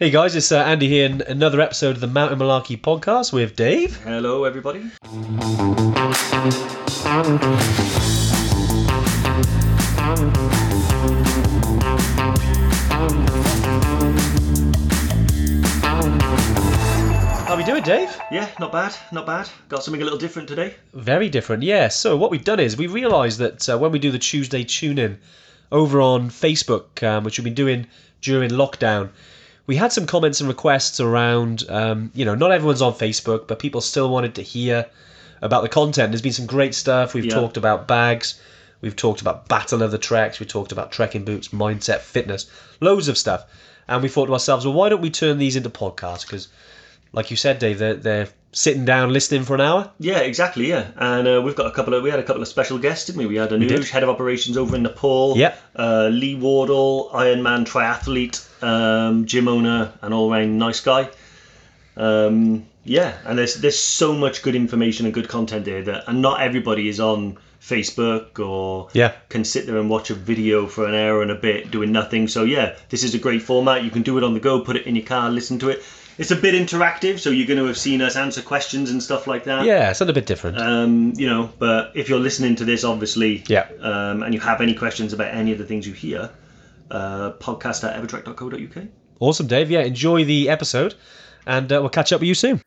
Hey guys, it's uh, Andy here in another episode of the Mountain Malarkey podcast with Dave. Hello, everybody. How we doing, Dave? Yeah, not bad, not bad. Got something a little different today. Very different, yeah. So what we've done is we realised that uh, when we do the Tuesday tune-in over on Facebook, um, which we've been doing during lockdown, we had some comments and requests around. Um, you know, not everyone's on Facebook, but people still wanted to hear about the content. There's been some great stuff. We've Yeah. talked about bags. We've talked about Battle of the Treks. We talked about trekking boots, mindset, fitness, loads of stuff. And we thought to ourselves, well, why don't we turn these into podcasts? Because, like you said, Dave, they're, they're sitting down listening for an hour. Yeah, exactly. Yeah, and uh, we've got a couple of we had a couple of special guests, didn't we? We had a new head of operations over in Nepal. Yep. Uh, Lee Wardle, Ironman triathlete, um, gym owner, and all round nice guy. Um, yeah, and there's there's so much good information and good content there that, and not everybody is on Facebook or Yeah. can sit there and watch a video for an hour and a bit doing nothing. So yeah, this is a great format. You can do it on the go, put it in your car, listen to it. It's a bit interactive, so you're going to have seen us answer questions and stuff like that. Yeah, it's a little bit different. Um, you know, but if you're listening to this, obviously, Yeah. um, and you have any questions about any of the things you hear, uh, podcast at evertrek.co.uk. Awesome, Dave. Yeah, enjoy the episode, and uh, we'll catch up with you soon.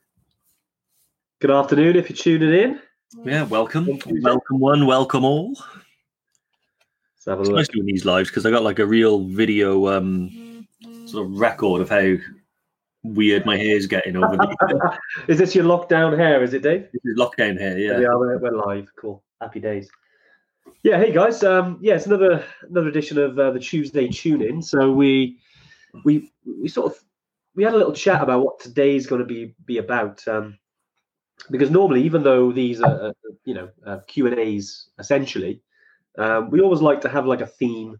Good afternoon if you're tuning in. Yeah, welcome, welcome one, welcome all. Let's have a It's look. nice doing these lives because I got like a real video um, sort of record of how weird my hair's getting over the Is this your lockdown hair? Is it, Dave? this is lockdown hair, Yeah, Yeah, we're, we're live. Cool. Happy days. Yeah, hey guys. Um, yeah, it's another another edition of uh, the Tuesday Tune In. So we we we sort of we had a little chat about what today's going to be be about. Um, because normally, even though these are uh, you know uh, Q and A's essentially, um, we always like to have like a theme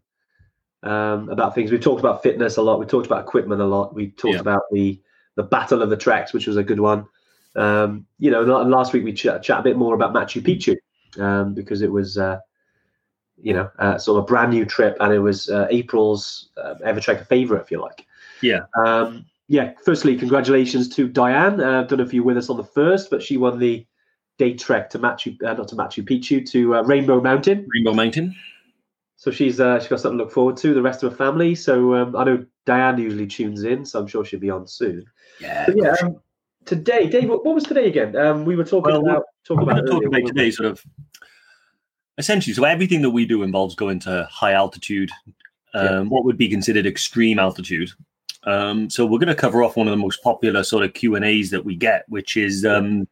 um, about things. We've talked about fitness a lot. We talked about equipment a lot. We talked Yeah. about the the battle of the Treks, which was a good one. Um, you know, and last week we ch- chat a bit more about Machu Picchu um, because it was, uh, you know, uh, sort of a brand new trip, and it was uh, April's uh, Evertrek favorite, if you like. Yeah. Um, yeah. Firstly, congratulations to Diane. Uh, I don't know if you were with us on the first, but she won the day trek to Machu, uh, not to Machu Picchu, to uh, Rainbow Mountain. Rainbow Mountain. So she's uh, she's got something to look forward to. The rest of her family. So um, I know Diane usually tunes in, so I'm sure she'll be on soon. Yeah. But yeah, um, today, Dave, what, what was today again? Um, we were talking Well, about talking about, about today sort of essentially. So everything that we do involves going to high altitude, um, Yeah. what would be considered extreme altitude. Um, so we're going to cover off one of the most popular sort of Q and A's that we get, which is um,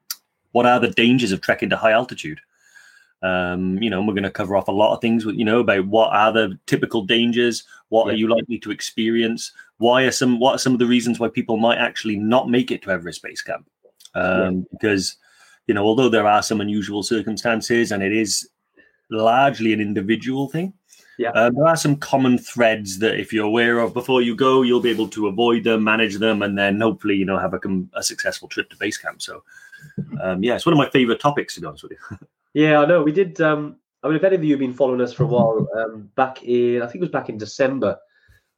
what are the dangers of trekking to high altitude. Um, you know, and we're going to cover off a lot of things, you know, about what are the typical dangers, what are you likely to experience, why are some, what are some of the reasons why people might actually not make it to Everest Base Camp, um, because you know, although there are some unusual circumstances and it is largely an individual thing, Yeah. um, there are some common threads that if you're aware of before you go, you'll be able to avoid them, manage them, and then hopefully, you know, have a, a successful trip to base camp. So, um, yeah, it's one of my favorite topics, to be honest with you. Yeah, I know. We did. Um, I mean, if any of you have been following us for a while, um, back in I think it was back in December,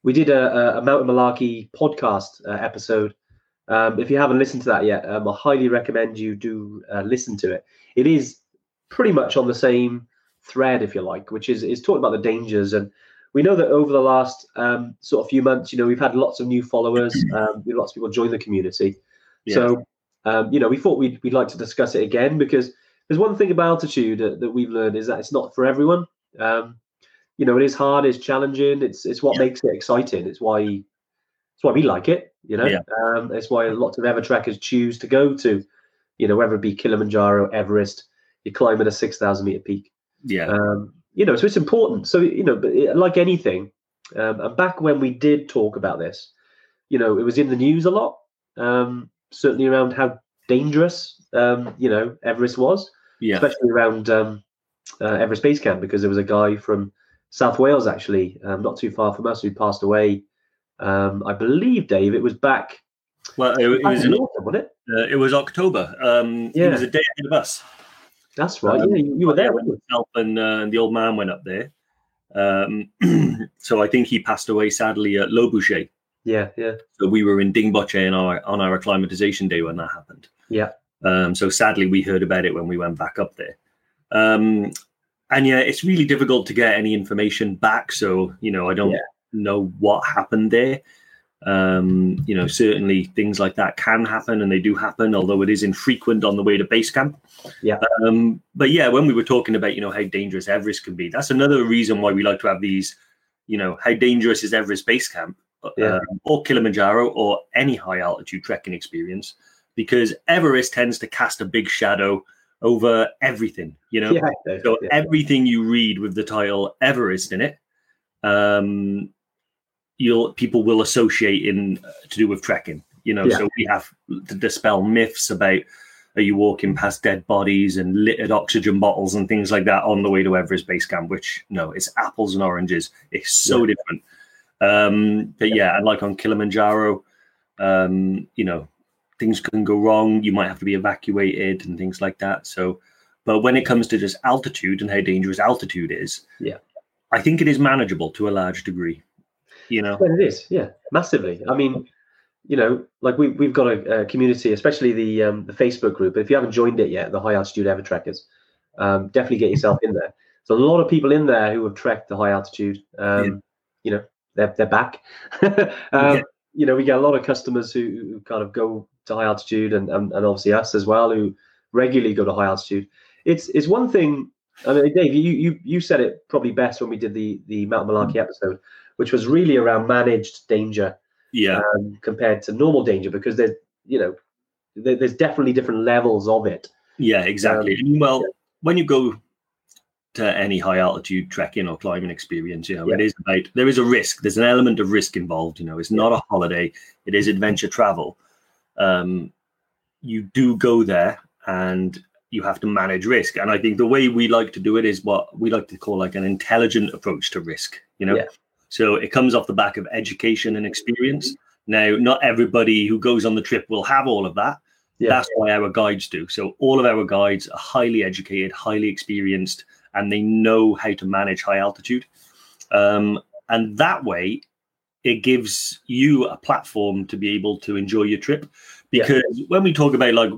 we did a, a, Mountain Malarkey podcast uh, episode. Um, if you haven't listened to that yet, um, I highly recommend you do uh, listen to it. It is pretty much on the same thread, if you like, which is is talking about the dangers. And we know that over the last um, sort of few months, you know, we've had lots of new followers. Um, lots of people join the community. Yeah. So, um, you know, we thought we'd, we'd like to discuss it again because there's one thing about altitude that, that we've learned is that it's not for everyone. Um, you know, it is hard, it's challenging, it's it's what Yeah. makes it exciting. It's why it's why we like it. You know, Yeah. um, it's why lots of Evertrekkers choose to go to, you know, whether it be Kilimanjaro, Everest, you're climbing a six thousand meter peak. Yeah. Um, you know, so it's important. So you know, but it- like anything, um, and back when we did talk about this, you know, it was in the news a lot. Um, certainly around how dangerous, um, you know, Everest was, yeah. especially around um, uh, Everest Base Camp, because there was a guy from South Wales, actually, um, not too far from us, who passed away. Um, I believe, Dave, it was back. Well, it, it was in autumn, wasn't it? uh, it was October. Um, It was a day ahead of us. That's right. Um, yeah, you, you were there, you? Myself and, uh, the old man went up there. Um, so I think he passed away sadly at Lobuche. Yeah, yeah. So we were in Dingboche on our on our acclimatization day when that happened. Yeah. Um, so sadly, we heard about it when we went back up there. Um, and yeah, it's really difficult to get any information back. So you know, I don't Yeah. know what happened there. Um, you know, certainly things like that can happen, and they do happen, although it is infrequent on the way to base camp. Yeah. Um, but yeah, when we were talking about you know how dangerous Everest can be, that's another reason why we like to have these. You know, how dangerous is Everest base camp, Yeah. um, or Kilimanjaro, or any high altitude trekking experience? Because Everest tends to cast a big shadow over everything. You know, Yeah, so yeah. everything you read with the title Everest in it, um, you'll people will associate in uh, to do with trekking. You know, Yeah. so we have to dispel myths about are you walking past dead bodies and littered oxygen bottles and things like that on the way to Everest Base Camp, which no, it's apples and oranges. It's so different. Um, but yeah, and like on Kilimanjaro, um, you know, things can go wrong. You might have to be evacuated and things like that. So, but when it comes to just altitude and how dangerous altitude is, Yeah. I think it is manageable to a large degree. You know, it is, yeah, massively. I mean, you know, like we we've got a, a community, especially the um, the Facebook group. If you haven't joined it yet, the High Altitude Ever Trekkers, um, definitely get yourself in there. There's a lot of people in there who have trekked the high altitude. Um, Yeah. You know, they're they're back. um, Yeah. You know, we get a lot of customers who, who kind of go to high altitude, and, and and obviously us as well, who regularly go to high altitude. It's it's one thing. I mean, Dave, you you you said it probably best when we did the the Mount Malarkey episode, which was really around managed danger yeah, um, compared to normal danger because there's you know there, there's definitely different levels of it. yeah, exactly. Um, well, when you go to any high altitude trekking or climbing experience, you know, Yeah. is about there is a risk. There's an element of risk involved. You know, it's not a holiday; it is adventure travel. Um, you do go there, and you have to manage risk. And I think the way we like to do it is what we like to call like an intelligent approach to risk. You know, Yeah. so it comes off the back of education and experience. Now, not everybody who goes on the trip will have all of that. Yeah. That's why our guides do. So all of our guides are highly educated, highly experienced, and they know how to manage high altitude. Um, and that way, it gives you a platform to be able to enjoy your trip. Yeah. Because when we talk about like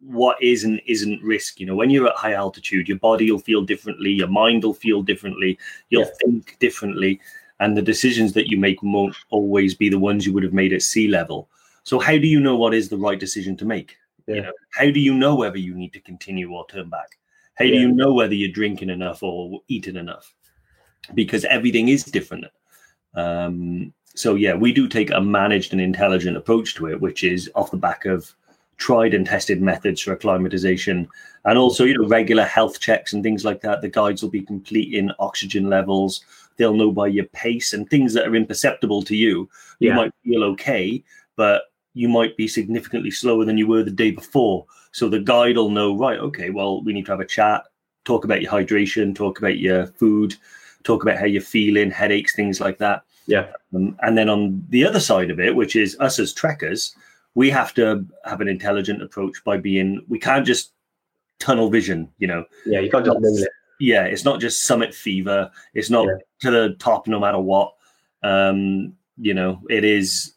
what is and isn't risk, you know, when you're at high altitude, your body will feel differently, your mind will feel differently, you'll Yeah. think differently, and the decisions that you make won't always be the ones you would have made at sea level. So how do you know what is the right decision to make? Yeah. You know, how do you know whether you need to continue or turn back? How do you know whether you're drinking enough or eating enough? Because everything is different. Um, so yeah, we do take a managed and intelligent approach to it, which is off the back of tried and tested methods for acclimatization and also you know regular health checks and things like that. The guides will be complete in oxygen levels. They'll know by your pace and things that are imperceptible to you you Yeah. might feel okay but you might be significantly slower than you were the day before. So the guide will know right okay well we need to have a chat talk about your hydration talk about your food talk about how you're feeling headaches things like that Yeah. um, and then on the other side of it, which is us as trekkers, we have to have an intelligent approach by being, we can't just tunnel vision, you know. Yeah, you can't just it. Yeah, it's not just summit fever. It's not Yeah. to the top no matter what. Um, you know, it is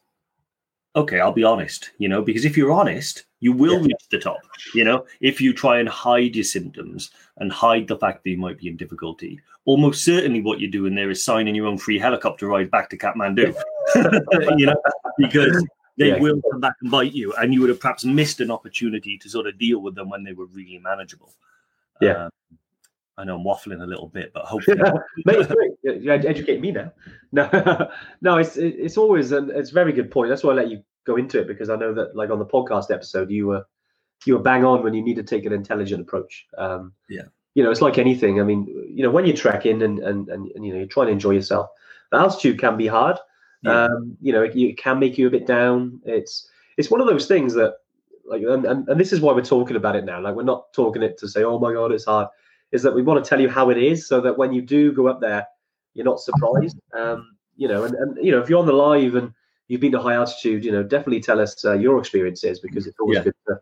okay, I'll be honest, you know, because if you're honest, you will Yeah. reach the top. You know, if you try and hide your symptoms and hide the fact that you might be in difficulty, almost certainly what you're doing there is signing your own free helicopter ride back to Kathmandu. you know, because they Yeah. will come back and bite you, and you would have perhaps missed an opportunity to sort of deal with them when they were really manageable. Yeah. Um, I know I'm waffling a little bit, but hopefully, Mate, it's great. Educate me now. No, no, it's it's always and it's a very good point. That's why I let you go into it because I know that like on the podcast episode you were you were bang on when you need to take an intelligent approach. Um, Yeah. You know, it's like anything. I mean, you know, when you're trekking and and and, and you know you're trying to enjoy yourself, the altitude can be hard. Yeah. Um, you know, it, it can make you a bit down. It's it's one of those things that like and, and, and this is why we're talking about it now. Like we're not talking it to say, oh my god, it's hard. Is that we want to tell you how it is so that when you do go up there, you're not surprised. Um, you know, and, and you know, if you're on the live and you've been to high altitude, you know, definitely tell us uh, your experiences because it's always Yeah. good to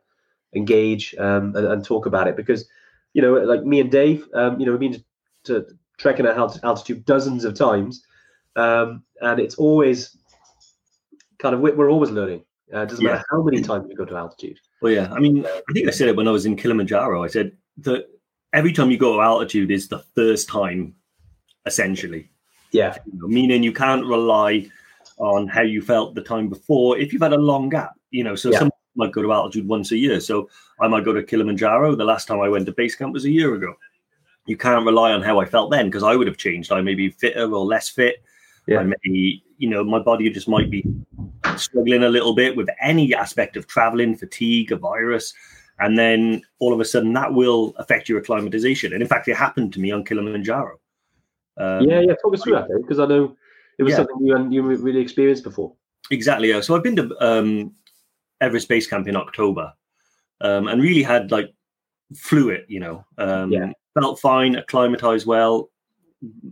engage um, and, and talk about it. Because you know, like me and Dave, um, you know, we've been to trekking at alt- altitude dozens of times, um, and it's always kind of we're, we're always learning. Uh, it doesn't Yeah. matter how many times we go to altitude. Well, yeah. I mean, I think I said it when I was in Kilimanjaro. I said that every time you go to altitude is the first time, essentially. Yeah, You know, meaning you can't rely on how you felt the time before if you've had a long gap. You know, so Yeah. some might go to altitude once a year. So I might go to Kilimanjaro. The last time I went to base camp was a year ago. You can't rely on how I felt then because I would have changed. I may be fitter or less fit. Yeah. I may, you know, my body just might be struggling a little bit with any aspect of traveling, fatigue, a virus. And then all of a sudden that will affect your acclimatization. And in fact, it happened to me on Kilimanjaro. Um, yeah, yeah. Talk us through that, because I know it was Yeah. something you hadn't- you really experienced before. Exactly. Yeah. So I've been to um, Everest Base Camp in October, um, and really had like flew it. You know, um, Yeah. felt fine, acclimatized well,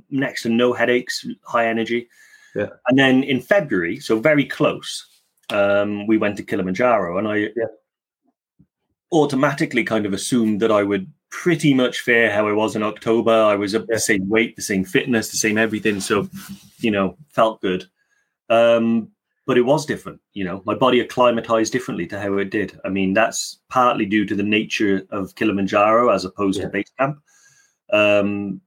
next to no headaches, high energy. Yeah. And then in February, so very close, um, we went to Kilimanjaro, and I Yeah. automatically kind of assumed that I would pretty much fair how I was in October. I was Yeah. the same weight, the same fitness, the same everything. So, you know, felt good. Um, but it was different. You know, my body acclimatized differently to how it did. I mean, that's partly due to the nature of Kilimanjaro as opposed Yeah. to base camp. Um,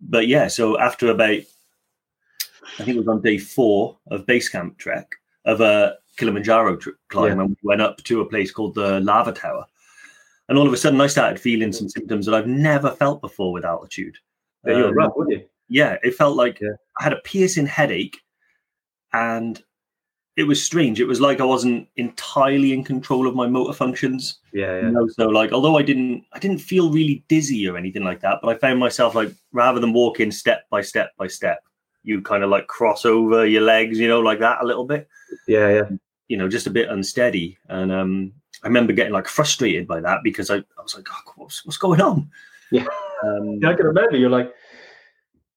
but yeah, so after about, I think it was on day four of base camp trek of a Kilimanjaro tr- climb, Yeah. and we went up to a place called the Lava Tower. And all of a sudden, I started feeling some symptoms that I've never felt before with altitude. Yeah, you're Um, right, wouldn't you? yeah, it felt like Yeah. I had a piercing headache, and it was strange. It was like I wasn't entirely in control of my motor functions. Yeah, You yeah. know, so like, although I didn't, I didn't feel really dizzy or anything like that, but I found myself like, rather than walking step by step by step, you kind of like cross over your legs, you know, like that a little bit, Yeah, yeah. you know, just a bit unsteady. And um, I remember getting like frustrated by that because I, I was like, oh, what's, what's going on? Yeah. Um, Yeah, I can remember. You're like,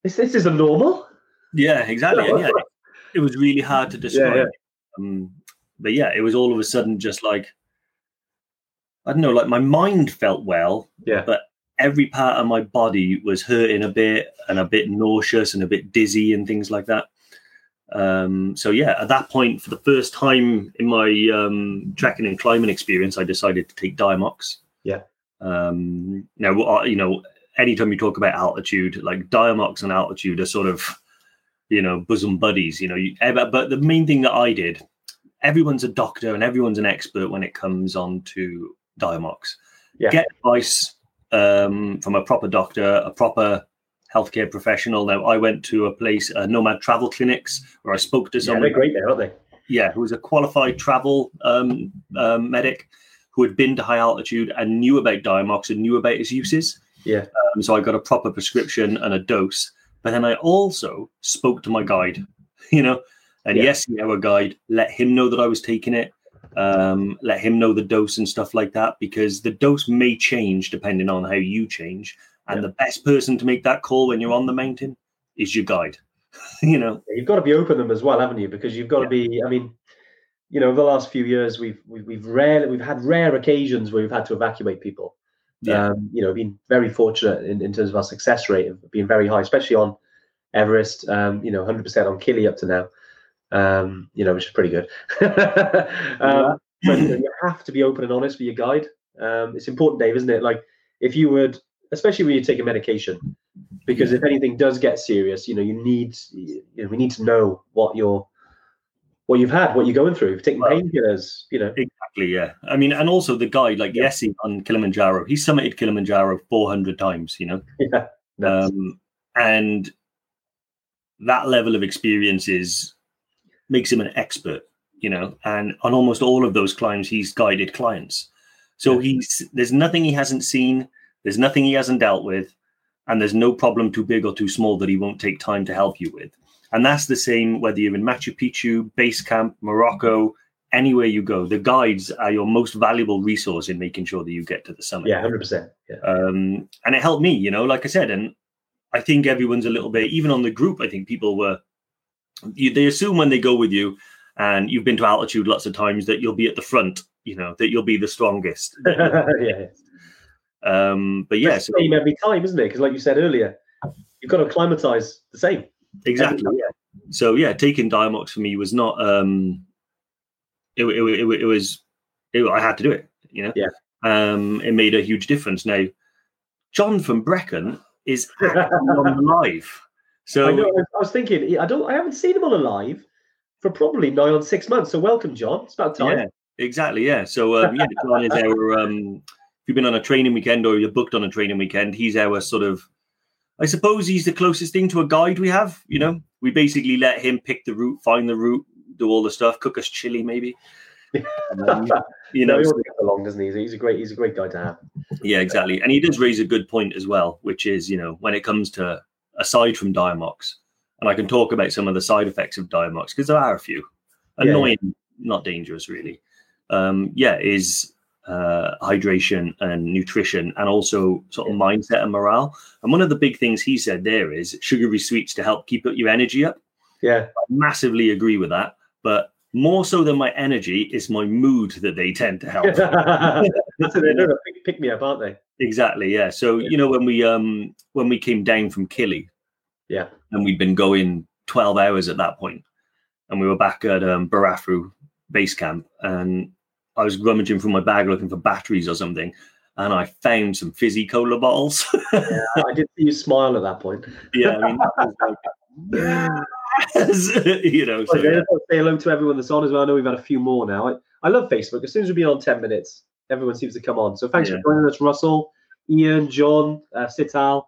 this this isn't normal. Yeah, exactly. And yeah, it was really hard to describe. yeah. Um, but yeah, it was all of a sudden just like I don't know, like my mind felt well, Yeah. but every part of my body was hurting a bit and a bit nauseous and a bit dizzy and things like that. Um, so yeah, at that point, for the first time in my um, trekking and climbing experience, I decided to take Diamox. Yeah. Um, now, you know, anytime you talk about altitude, like Diamox and altitude are sort of, you know, bosom buddies. You know, you, eh, but but the main thing that I did, everyone's a doctor and everyone's an expert when it comes on to Diamox. Yeah. Get advice um, from a proper doctor, a proper healthcare professional. Now, I went to a place, uh, Nomad Travel Clinics, where I spoke to Yeah, someone they're great there, aren't they? yeah, who was a qualified travel um, um, medic who had been to high altitude and knew about Diamox and knew about its uses. Yeah. Um, so I got a proper prescription and a dose. But then I also spoke to my guide, you know, and Yeah. yes, our guide, let him know that I was taking it, um, let him know the dose and stuff like that, because the dose may change depending on how you change. And Yeah. the best person to make that call when you're on the mountain is your guide, you know. You've got to be open them as well, haven't you? Because you've got to be. I mean, you know, over the last few years, we've we've we've rarely we've had rare occasions where we've had to evacuate people. Yeah. Um, you know, been very fortunate in, in terms of our success rate of being very high, especially on Everest. Um, you know, 100% on Kili up to now. Um, you know, which is pretty good. um, but you, know, you have to be open and honest with your guide. Um, it's important, Dave, isn't it? Like if you would, especially when you take a medication, because if anything does get serious, you know, you need, you know, we need to know what you're, what you've had, what you're going through. If you're taking Well- painkillers, you know, Exactly, yeah. I mean, and also the guide, like Yeah. Yessi on Kilimanjaro, he summited Kilimanjaro 400 times, you know, yeah, um, and that level of experience is makes him an expert, you know. And on almost all of those climbs, he's guided clients. So Yeah. he's there's nothing he hasn't seen, there's nothing he hasn't dealt with, and there's no problem too big or too small that he won't take time to help you with. And that's the same whether you're in Machu Picchu, base camp, Morocco, anywhere you go. The guides are your most valuable resource in making sure that you get to the summit. yeah, hundred percent. Yeah, Um, and it helped me, you know, like I said, and I think everyone's a little bit, even on the group, I think people were, you, they assume when they go with you and you've been to altitude lots of times that you'll be at the front, you know, that you'll be the strongest. yeah. Um, but yeah, It's so, same every time, isn't it? Because like you said earlier, you've got to acclimatize the same. exactly. Yeah. So yeah, taking Diamox for me was not, um, it, it, it, it was it, I had to do it. You know, Yeah. Um, it made a huge difference. Now, John from Brecon is on live, so I know. I was thinking. I don't. I haven't seen him on a live for probably nine on six months. So welcome, John. It's about time. yeah, exactly, yeah. So um, yeah, John is our. Um, you've been on a training weekend or you're booked on a training weekend, he's our sort of. I suppose he's the closest thing to a guide we have. You know, we basically let him pick the route, find the route, do all the stuff, cook us chili, maybe. Um, you No, know, he gets along, doesn't he? He's a great. He's a great guy to have. Yeah, exactly. And he does raise a good point as well, which is, you know, when it comes to aside from Diamox, and I can talk about some of the side effects of Diamox because there are a few. Yeah, Annoying, not dangerous, really. Um, yeah, is uh, hydration and nutrition, and also sort of mindset and morale. And one of the big things he said there is sugary sweets to help keep up your energy up. Yeah. I massively agree with that, but more so than my energy is my mood that they tend to help. That's it. They're a pick, pick me up, aren't they? Exactly. Yeah. So you know when we um when we came down from Killy, Yeah. and we'd been going twelve hours at that point, and we were back at um, Barafu base camp, and I was rummaging through my bag looking for batteries or something, and I found some fizzy cola bottles. Yeah, I did see you smile at that point. yeah, I mean, like, yes, you know. So, Okay, yeah. say hello to everyone that's on as well. I know we've had a few more now. I, I love Facebook. As soon as we've been on 10 minutes, everyone seems to come on. So thanks Yeah. for joining us, Russell, Ian, John, uh, Sital.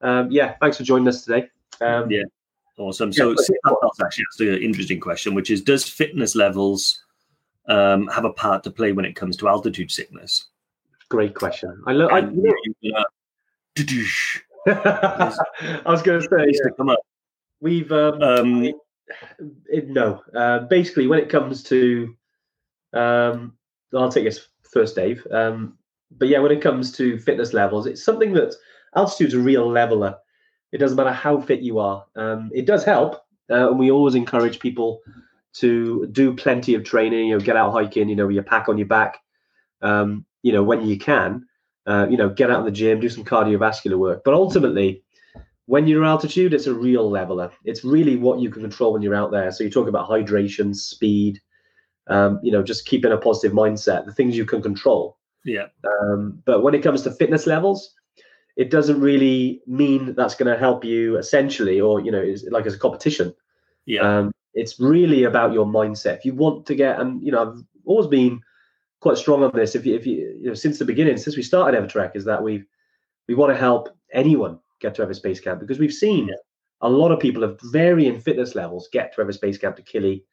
Um, yeah, thanks for joining us today. Um, Yeah. Awesome. So Yeah, but- that's actually asked an interesting question, which is: Does fitness levels um, have a part to play when it comes to altitude sickness? Great question. I love. I, you know, I was going to say yeah, to come up. we've um, Um, it, no. Uh, basically, when it comes to, um, I'll take this first, Dave. Um, but yeah, when it comes to fitness levels, it's something that altitude's a real leveler. It doesn't matter how fit you are. Um, it does help, uh, and we always encourage people to do plenty of training. You know, get out hiking. You know, with your pack on your back. Um, you know, when you can. Uh, you know, get out in the gym, do some cardiovascular work. But ultimately, when you're altitude, it's a real leveler. It's really what you can control when you're out there. So you talk about hydration, speed, um, you know, just keeping a positive mindset, the things you can control. yeah, Um, but when it comes to fitness levels, it doesn't really mean that's going to help you essentially, or you know, it's like as a competition. yeah, Um, it's really about your mindset. If you want to get, and you know, I've always been quite strong on this. If you, if you, you know, since the beginning, since we started Evertrek, is that we we want to help anyone get to Everest Base Camp because we've seen Yeah. a lot of people of varying fitness levels get to Everest Base Camp to Killy.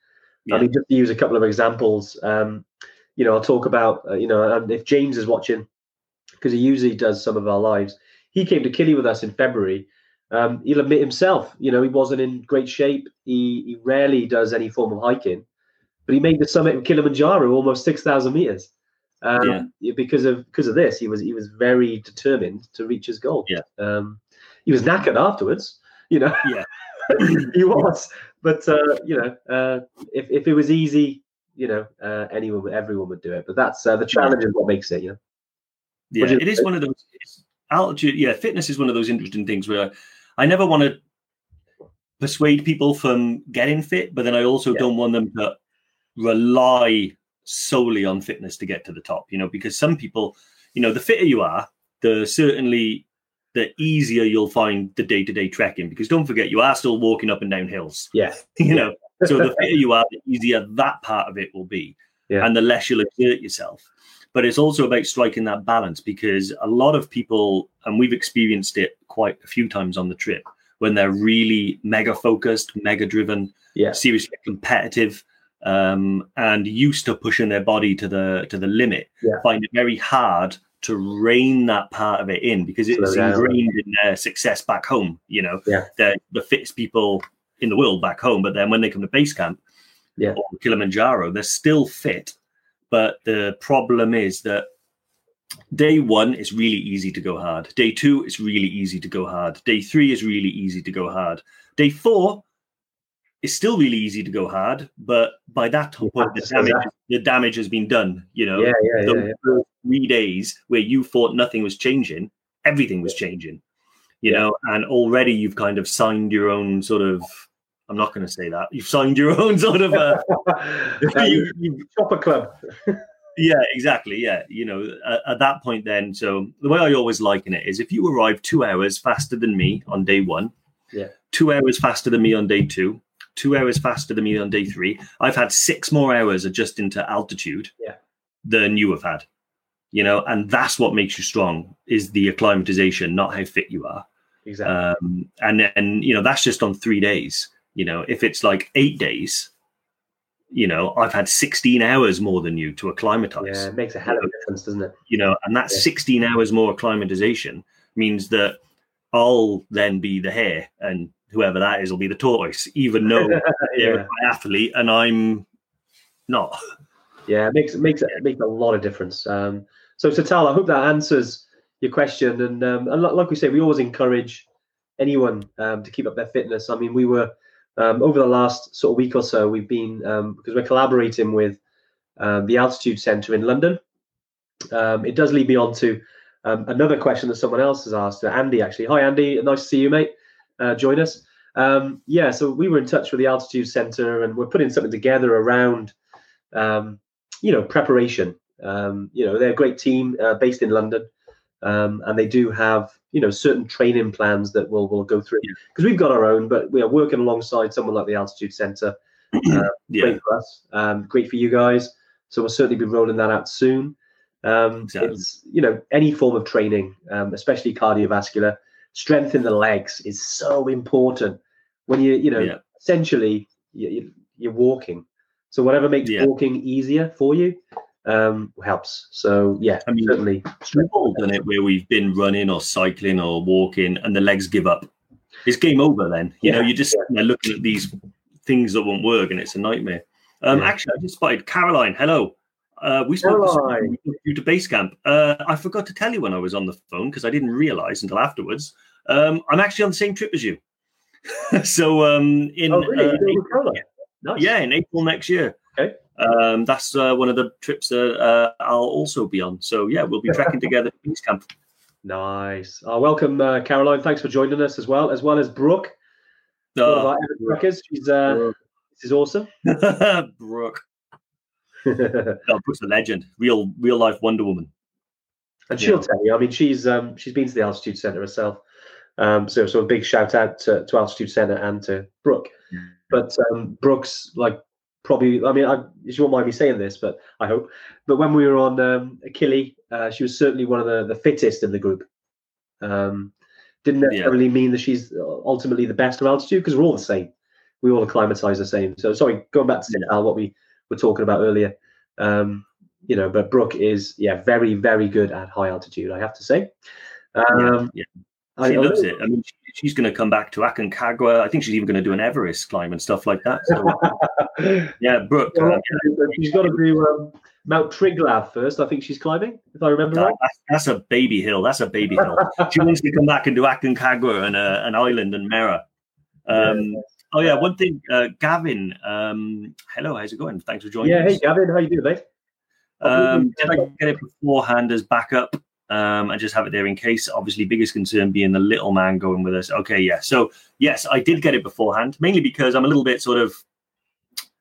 Yeah. I mean, just to use a couple of examples, um, you know, I'll talk about, uh, you know, and if James is watching, because he usually does some of our lives, he came to Killy with us in February. Um, he'll admit himself, you know, he wasn't in great shape. He, he rarely does any form of hiking, but he made the summit of Kilimanjaro almost six thousand meters. Um, because of because of this, he was he was very determined to reach his goal. Yeah. Um, he was knackered afterwards, you know. Yeah. he was, but uh, you know, uh, if if it was easy, you know, uh, anyone, everyone would do it. But that's uh, the challenge is what makes it. You know. yeah. You- It is one of those it's, altitude. Yeah, fitness is one of those interesting things where I never want to persuade people from getting fit, but then I also Yeah. don't want them to rely solely on fitness to get to the top. You know, because some people, you know, the fitter you are, the certainly the easier you'll find the day-to-day trekking because don't forget you are still walking up and down hills Yeah. you know so the fitter you are the easier that part of it will be Yeah. and the less you'll exert yourself but it's also about striking that balance because a lot of people and we've experienced it quite a few times on the trip when they're really mega focused mega driven Yeah. seriously competitive um, and used to pushing their body to the to the limit Yeah. find it very hard to rein that part of it in because it's down. ingrained in their success back home you know Yeah. they're the fittest people in the world back home but then when they come to base camp Yeah. or Kilimanjaro they're still fit but the problem is that day one is really easy to go hard day two is really easy to go hard day three is really easy to go hard day four is still really easy to go hard but by that point the damage, that. the damage has been done you know Yeah. Yeah. those Yeah. three days where you thought nothing was changing, everything was changing, you know, and already you've kind of signed your own sort of I'm not going to say that. You've signed your own sort of. Uh, you, you shopper club. yeah, exactly. Yeah, you know, at, at, that point, then, so the way I always liken it is, if you arrive two hours faster than me on day one, yeah, two hours faster than me on day two, two hours faster than me on day three, I've had six more hours adjusting to altitude. Yeah. Than you have had, you know, and that's what makes you strong is the acclimatization, not how fit you are. Exactly. Um, and then you know that's just on three days. You know, if it's like eight days, you know, I've had 16 hours more than you to acclimatize. Yeah, it makes a hell of a difference, doesn't it? You know, and that Yeah. 16 hours more acclimatization means that I'll then be the hare and whoever that is will be the tortoise, even though yeah, an athlete and I'm not. yeah, it makes it makes it makes a lot of difference. Um, so, so Tal, I hope that answers your question. And um, and like we say, we always encourage anyone um, to keep up their fitness. I mean, we were um, over the last sort of week or so, we've been um, because we're collaborating with um, the Altitude Centre in London. Um, it does lead me on to um, another question that someone else has asked, uh, Andy. Actually, hi Andy, nice to see you, mate. Uh, join us. Um, yeah, so we were in touch with the Altitude Centre, and we're putting something together around, you know, preparation. You know, they're a great team uh, based in London, um, and they do have you know certain training plans that we'll we'll go through because we've got our own, but we are working alongside someone like the Altitude Centre. Uh, Yeah. Great for us, um, great for you guys. So we'll certainly be rolling that out soon. Um, Exactly. It's you know any form of training, um, especially cardiovascular, strength in the legs is so important when you you know Yeah. essentially you, you're walking. So whatever makes Yeah. walking easier for you um, helps. So yeah, I mean, certainly. We've all done it where we've been running or cycling or walking and the legs give up. It's game over then. You know, you're just sitting there looking at these things that won't work and it's a nightmare. Um, Yeah. Actually, I just spotted Caroline. Hello. Uh, we spoke Caroline. you to base camp. Uh, I forgot to tell you when I was on the phone because I didn't realize until afterwards. Um, I'm actually on the same trip as you. so um, in Oh really? uh, with Caroline? Nice. yeah, in April next year. Okay. Um, that's uh, one of the trips that uh, I'll also be on. So yeah, we'll be trekking together to base camp. Nice. Uh, welcome, uh, Caroline. Thanks for joining us as well, as well as Brooke, one our Evertrekkers. She's uh, this is awesome. Brooke. Oh, Brooke's a legend. Real, real life Wonder Woman. And she'll Yeah. tell you. I mean, she's um, she's been to the Altitude Centre herself. Um, so, so a big shout out to, to Altitude Centre and to Brooke. But um, Brooks, like, probably, I mean, I, she won't mind me saying this, but I hope. But when we were on um, Achille, uh, she was certainly one of the, the fittest in the group. Um, didn't Yeah. necessarily mean that she's ultimately the best of altitude because we're all the same. We all acclimatize the same. So, sorry, going back to Al, what we were talking about earlier. Um, you know, but Brooke is, yeah, very, very good at high altitude, I have to say. Um, yeah. I- She I loves know- it. I mean, she, she's going to come back to Aconcagua. I think she's even going to do an Everest climb and stuff like that. So, yeah, Brooke. Well, uh, she's got to do um, Mount Triglav first. I think she's climbing, if I remember that- right. that's, that's a baby hill. That's a baby hill. she wants to come back and do Aconcagua and uh, an island and Mera. Um, Oh yeah, one thing, uh, Gavin. Um, hello, how's it going? Thanks for joining Yeah, us. hey Gavin, how you doing, mate? Um, did I get it beforehand as backup? Um, and just have it there in case. Obviously, biggest concern being the little man going with us. Okay, yeah. So yes, I did get it beforehand, mainly because I'm a little bit sort of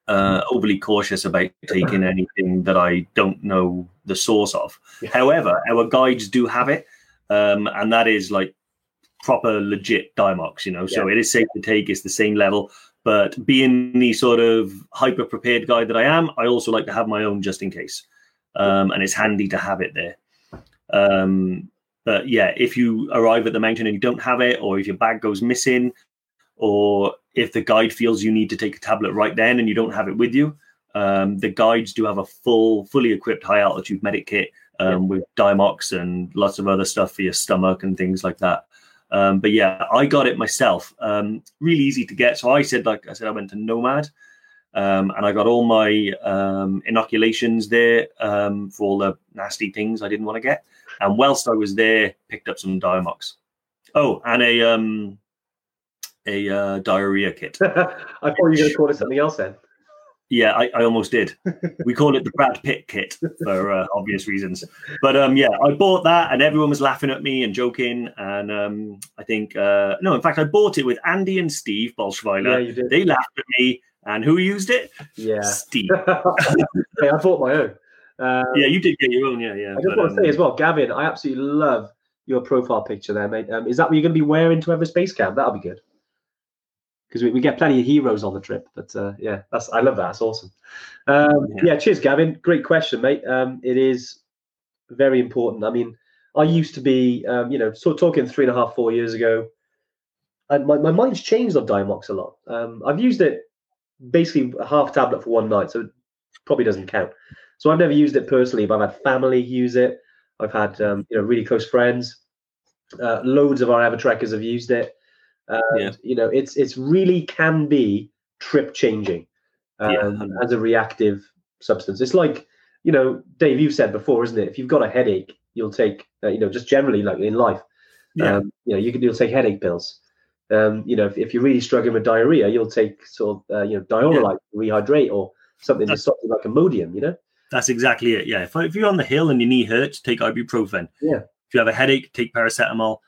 uh, overly cautious about taking anything that I don't know the source of. Yeah. However, our guides do have it, um, and that is like proper legit Diamox. You know, so it is safe to take. It's the same level. But being the sort of hyper prepared guy that I am, I also like to have my own just in case. Um, and it's handy to have it there. Um, but yeah, if you arrive at the mountain and you don't have it, or if your bag goes missing, or if the guide feels you need to take a tablet right then and you don't have it with you, um, the guides do have a full, fully equipped high altitude medic kit um, with Diamox and lots of other stuff for your stomach and things like that. Um, but yeah, I got it myself. Um, really easy to get. So I said, like I said, I went to Nomad. Um, and I got all my um, inoculations there um, for all the nasty things I didn't want to get. And whilst I was there, picked up some Diamox. Oh, and a um, a uh, diarrhea kit. I thought you were going to call it something else then. Yeah, I, I almost did. we call it the Brad Pitt kit for uh, obvious reasons. But um, yeah, I bought that, and everyone was laughing at me and joking. And um, I think uh, no, in fact, I bought it with Andy and Steve Bolschweiler. Yeah. They laughed at me, and who used it? Yeah. Steve. hey, I bought my own. Um, yeah, you did get your own. Yeah, yeah. I just but, want to um, say as well, Gavin, I absolutely love your profile picture there, mate. Um, is that what you're going to be wearing to Everest Base Camp? That'll be good. Because we, we get plenty of heroes on the trip, but uh, yeah, that's I love that. That's awesome. Um, Yeah. yeah. cheers, Gavin. Great question, mate. Um, it is very important. I mean, I used to be, um, you know, sort of talking three and a half, four years ago. And my, my mind's changed on Diamox a lot. Um, I've used it basically half tablet for one night, so it probably doesn't count. So I've never used it personally, but I've had family use it. I've had um, you know really close friends. Uh, loads of our Evertrekkers have used it. And, Yeah. You know, it's it's really can be trip changing um, Yeah. as a reactive substance. It's like you know, Dave, you've said before, isn't it? If you've got a headache, you'll take uh, you know just generally like in life, Yeah. um, you know, you can you'll take headache pills. Um, you know, if, if you're really struggling with diarrhea, you'll take sort of uh, you know Dioralyte to rehydrate or something to That's- stop you like Imodium. You know. That's exactly it. Yeah. If, if you're on the hill and your knee hurts, take ibuprofen. Yeah. If you have a headache, take paracetamol.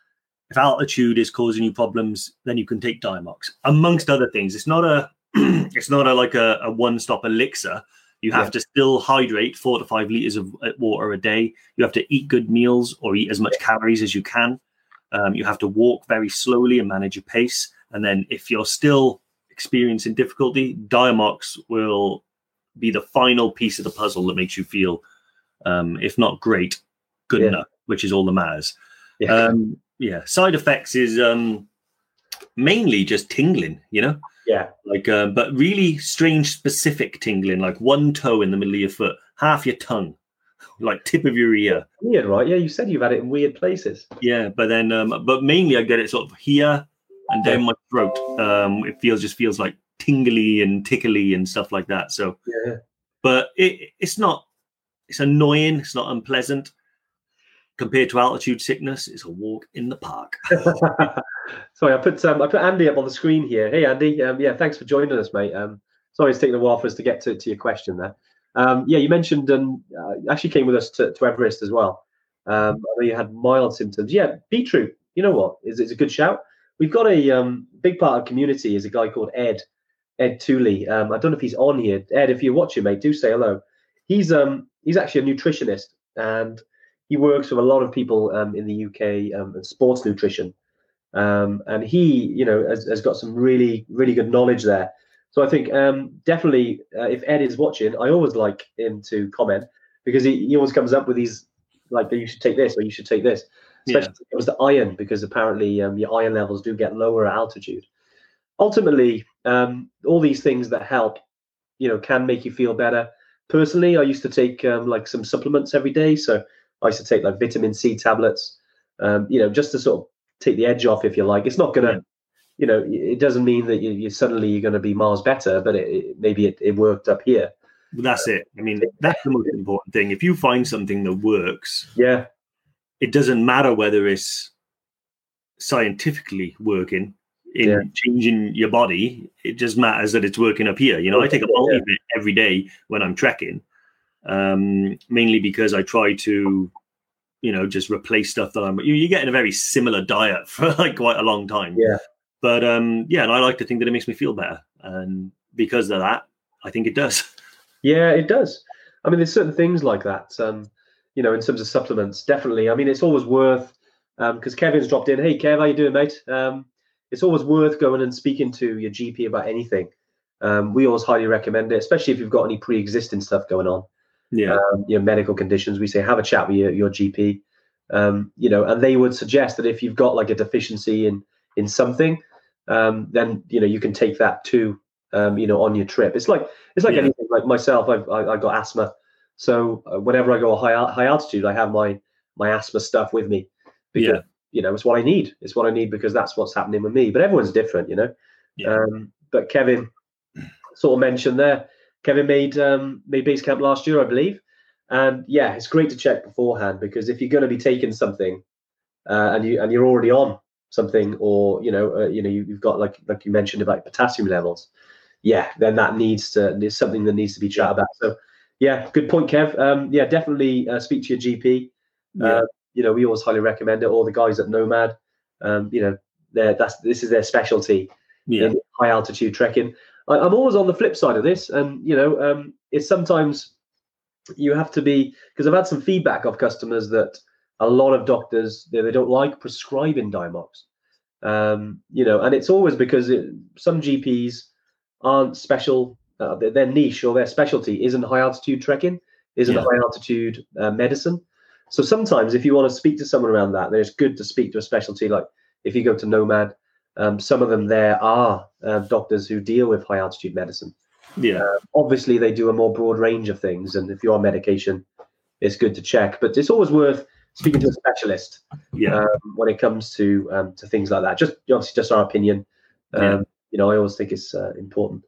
If altitude is causing you problems, then you can take Diamox, amongst other things. It's not a, it's not a like a, a one-stop elixir. You have Yeah. to still hydrate four to five liters of uh, water a day. You have to eat good meals or eat as much calories as you can. Um, you have to walk very slowly and manage your pace. And then if you're still experiencing difficulty, Diamox will be the final piece of the puzzle that makes you feel, um, if not great, good Yeah. enough, which is all that matters. Yeah. Um, yeah. Side effects is um, mainly just tingling, you know, yeah. like, uh, but really strange, specific tingling, like one toe in the middle of your foot, half your tongue, like tip of your ear. Weird, right? Yeah, you said you've had it in weird places. Yeah, but then, um, but mainly I get it sort of here and down my throat. Um, it feels just feels like tingly and tickly and stuff like that. So, Yeah. but it, it's not. It's annoying. It's not unpleasant. Compared to altitude sickness, it's a walk in the park. sorry, I put um, I put Andy up on the screen here. Hey, Andy. Um, yeah, thanks for joining us, mate. Um, sorry, it's taken a while for us to get to, to your question there. Um, yeah, you mentioned um, uh, actually came with us to, to Everest as well. Um, I know you had mild symptoms. Yeah, beetroot. You know what? Is it's a good shout. We've got a um, big part of the community is a guy called Ed, Ed Tooley. Um, I don't know if he's on here. Ed, if you're watching, mate, do say hello. He's um he's actually a nutritionist and he works with a lot of people um, in the UK um, in sports nutrition. Um, and he, you know, has, has got some really, really good knowledge there. So I think um, definitely, uh, if Ed is watching, I always like him to comment because he, he always comes up with these, like, you should take this or you should take this. Yeah. Especially if it was the iron because apparently um, your iron levels do get lower at altitude. Ultimately, um, all these things that help, you know, can make you feel better. Personally, I used to take um, like some supplements every day. So I used to take like vitamin C tablets, um, you know, just to sort of take the edge off, if you like. It's not going to, Yeah. you know, it doesn't mean that you, you suddenly you're going to be miles better, but it, it, maybe it, it worked up here. That's it. I mean, that's the most important thing. If you find something that works, Yeah, it doesn't matter whether it's scientifically working in Yeah. changing your body. It just matters that it's working up here. You know, I take a Yeah. multivit every day when I'm trekking, um, mainly because I try to, you know, just replace stuff that I'm. You, you're getting a very similar diet for like quite a long time. Yeah. But um, yeah, and I like to think that it makes me feel better, and because of that, I think it does. yeah, it does. I mean, there's certain things like that. Um, you know, in terms of supplements, definitely. I mean, it's always worth because Kevin's dropped in. Hey, Kev, how you doing, mate? Um, it's always worth going and speaking to your GP about anything. Um, we always highly recommend it, especially if you've got any pre-existing stuff going on. Yeah, um, you know, medical conditions, we say have a chat with your, your GP. Um, you know, and they would suggest that if you've got like a deficiency in in something, um, then you know you can take that too. Um, you know, on your trip, it's like it's like Yeah. anything. Like myself, I've I, I got asthma, so uh, whenever I go a high high altitude, I have my my asthma stuff with me because Yeah. You know it's what I need. It's what I need because that's what's happening with me. But everyone's different, you know. Yeah. Um, but Kevin sort of mentioned there. Kevin made um, made base camp last year, I believe, and yeah, it's great to check beforehand because if you're going to be taking something uh, and you and you're already on something, or you know, uh, you know, you, you've got like like you mentioned about potassium levels, yeah, then that needs to is something that needs to be chat about. So, yeah, good point, Kev. Um, yeah, definitely uh, speak to your GP. Yeah. You know, we always highly recommend it. All the guys at Nomad, um, you know, they're, that's this is their specialty Yeah. in high altitude trekking. I, I'm always on the flip side of this, and you know, um, it's sometimes you have to be because I've had some feedback of customers that a lot of doctors they, they don't like prescribing Diamox. Um, you know, and it's always because it, some GPs aren't special. Uh, their, their niche or their specialty isn't high altitude trekking, isn't Yeah. high altitude uh, medicine. So sometimes, if you want to speak to someone around that, then it's good to speak to a specialty. Like if you go to Nomad, um, some of them there are uh, doctors who deal with high altitude medicine. Yeah. Obviously, they do a more broad range of things, and if you're on medication, it's good to check. But it's always worth speaking to a specialist Yeah. um, when it comes to um, to things like that. Just obviously, just our opinion. Um, Yeah. You know, I always think it's uh, important.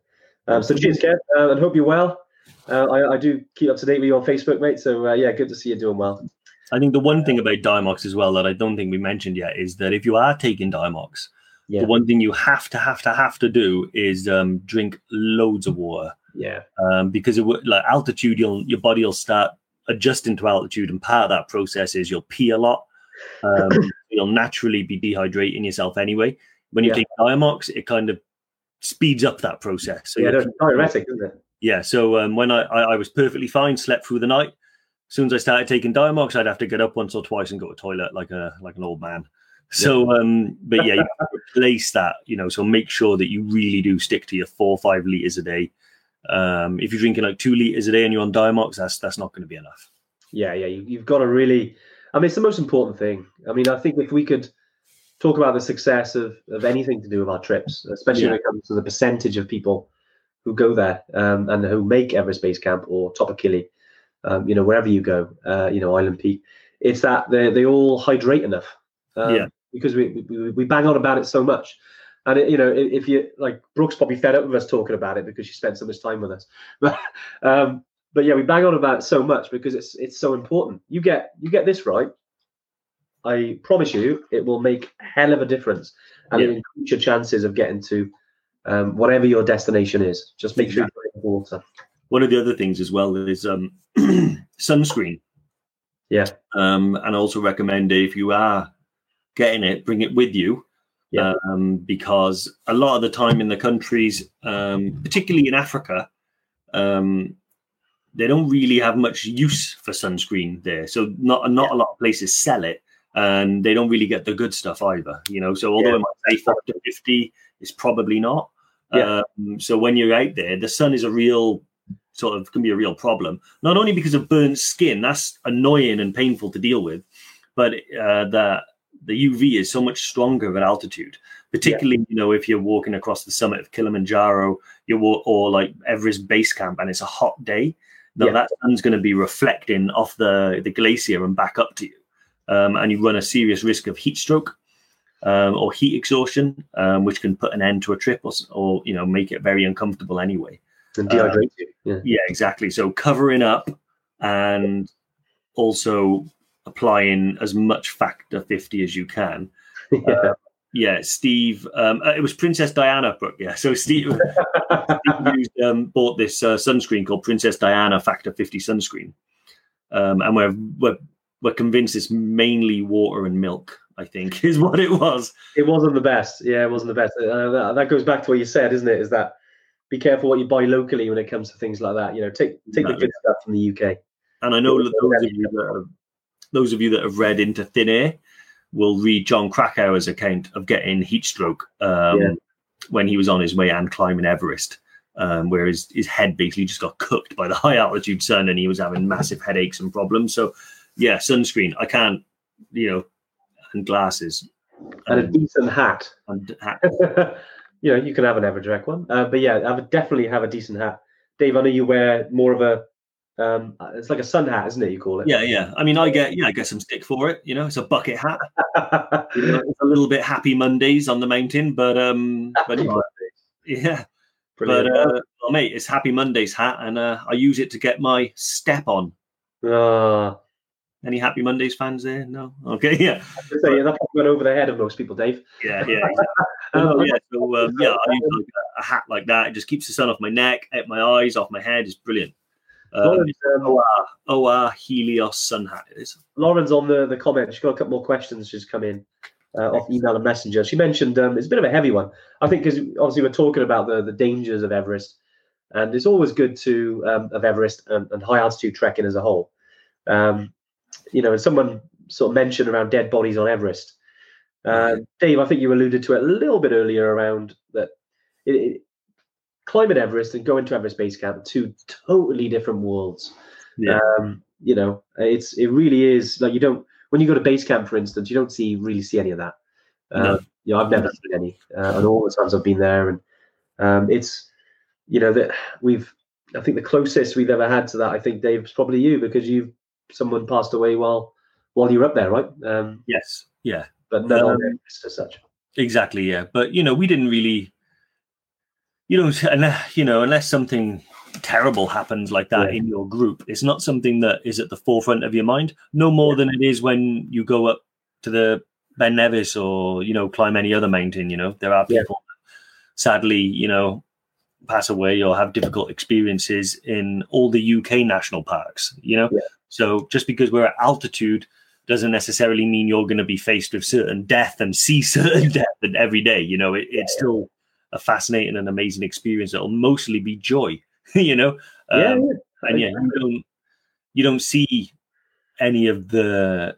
Um, so cheers, Kev, uh, and hope you're well. Uh, I, I do keep up to date with you on Facebook, mate. So uh, yeah, good to see you doing well. I think the one thing about Diamox as well that I don't think we mentioned yet is that if you are taking Diamox, Yeah. the one thing you have to have to have to do is um, drink loads of water Yeah, um, because it would like altitude. You'll your body will start adjusting to altitude, and part of that process is you'll pee a lot. Um, you'll naturally be dehydrating yourself anyway. When you Yeah. take Diamox, it kind of speeds up that process. So yeah, diuretic, isn't it? yeah. So um, when I, I I was perfectly fine, slept through the night. As soon as I started taking Diamox, I'd have to get up once or twice and go to the toilet like a like an old man. So, um, but yeah, you have to replace that, you know. So make sure that you really do stick to your four or five liters a day. Um, if you're drinking like two liters a day and you're on Diamox, that's that's not going to be enough. Yeah, yeah, you, you've got to really. I mean, it's the most important thing. I mean, I think if we could talk about the success of, of anything to do with our trips, especially when it comes to the percentage of people who go there um, and who make Everest Base Camp or Top of Kili, um, you know, wherever you go, uh, you know, Island Peak, it's that they they all hydrate enough. Um, Yeah. Because we, we we bang on about it so much. And it, you know, if, you like, Brooks probably fed up with us talking about it because she spent so much time with us. But um, but yeah, we bang on about it so much because it's it's so important. You get you get this right, I promise you, it will make a hell of a difference, and Yeah. increase your chances of getting to um, whatever your destination is. Just make sure you drink water. One of the other things as well is um, sunscreen. Yeah. Um, and also recommend if you are getting it, bring it with you. Yeah. Um, because a lot of the time in the countries, um, particularly in Africa, um, they don't really have much use for sunscreen there. So not not a lot of places sell it, and they don't really get the good stuff either. You know, so although Yeah. it might say factor fifty, it's probably not. Yeah. Um, so when you're out there, the sun is a real sort of can be a real problem. Not only because of burnt skin, that's annoying and painful to deal with, but uh, the the UV is so much stronger at altitude. Particularly, you know, if you're walking across the summit of Kilimanjaro, you wa- or like Everest Base Camp, and it's a hot day. Now Yeah. that sun's going to be reflecting off the the glacier and back up to you, um, and you run a serious risk of heat stroke um, or heat exhaustion, um, which can put an end to a trip or, or you know make it very uncomfortable anyway. And dehydrate you. Yeah. Yeah, exactly. So covering up and also applying as much factor 50 as you can. yeah. Yeah, Steve, um, uh, it was Princess Diana book. Yeah, so Steve, Steve used, um, bought this uh, sunscreen called Princess Diana Factor 50 sunscreen. Um, and we're, we're, we're convinced it's mainly water and milk, I think, is what it was. it wasn't the best. Yeah, it wasn't the best. Uh, that, that goes back to what you said, isn't it? Is that be careful what you buy locally when it comes to things like that. You know, take take the No. good stuff from the UK. And I know those of you that have, those of you that have read Into Thin Air will read Jon Krakauer's account of getting heat stroke um, Yeah. when he was on his way and climbing Everest, um, where his, his head basically just got cooked by the high altitude sun and he was having massive headaches and problems. So, yeah, sunscreen. I can't, you know, and glasses. And a um, decent hat. and hat. you know, you can have an Evertrek one, uh, but yeah, I would definitely have a decent hat. Dave, I know you wear more of a. Um, it's like a sun hat, isn't it? You call it. Yeah, yeah. I mean, I get yeah, I get some stick for it. You know, it's a bucket hat. You know, it's a little bit happy Mondays on the mountain, but um, but yeah, but uh, well, mate, it's Happy Mondays hat, and uh, I use it to get my step on. Ah, Any Happy Mondays fans there? No. Okay. Yeah. So, yeah, that went over the head of most people, Dave. Yeah. Yeah. Exactly. Um, Oh, yeah. So um, yeah, I use like a, a hat like that. It just keeps the sun off my neck, out my eyes, off my head. It's brilliant. Um, Lauren's, um, OR, OR Helios sun hat. It is. Lauren's on the, the comment. She's got a couple more questions just come in uh, off email and messenger. She mentioned um, it's a bit of a heavy one. I think because obviously we're talking about the, the dangers of Everest, and it's always good to um, of Everest and, and high altitude trekking as a whole. Um, you know, and someone sort of mentioned around dead bodies on Everest. Uh, Dave, I think you alluded to it a little bit earlier around that. It, it, climbing Everest and going to Everest Base Camp, are two totally different worlds. Yeah. Um, you know, it's it really is like you don't when you go to base camp, for instance, you don't see really see any of that. Uh, No. You know, I've never seen any, uh, and all the times I've been there, and um, it's you know that we've I think the closest we've ever had to that I think Dave is probably you because you someone passed away while while you're up there, right? Um, Yes. Yeah. but no Um, as such. Exactly. Yeah. But you know, we didn't really. You know, unless you know, unless something terrible happens like that Yeah. in your group, it's not something that is at the forefront of your mind. No more than it is when you go up to the Ben Nevis or you know climb any other mountain. You know, there are Yeah. people, sadly, you know, pass away or have difficult experiences in all the UK national parks. You know, Yeah. So just because we're at altitude doesn't necessarily mean you're going to be faced with certain death and see certain death and every day. You know, it, it's still a fascinating and amazing experience It'll mostly be joy. you know, yeah, Um, yeah. and yeah, you don't you don't see any of the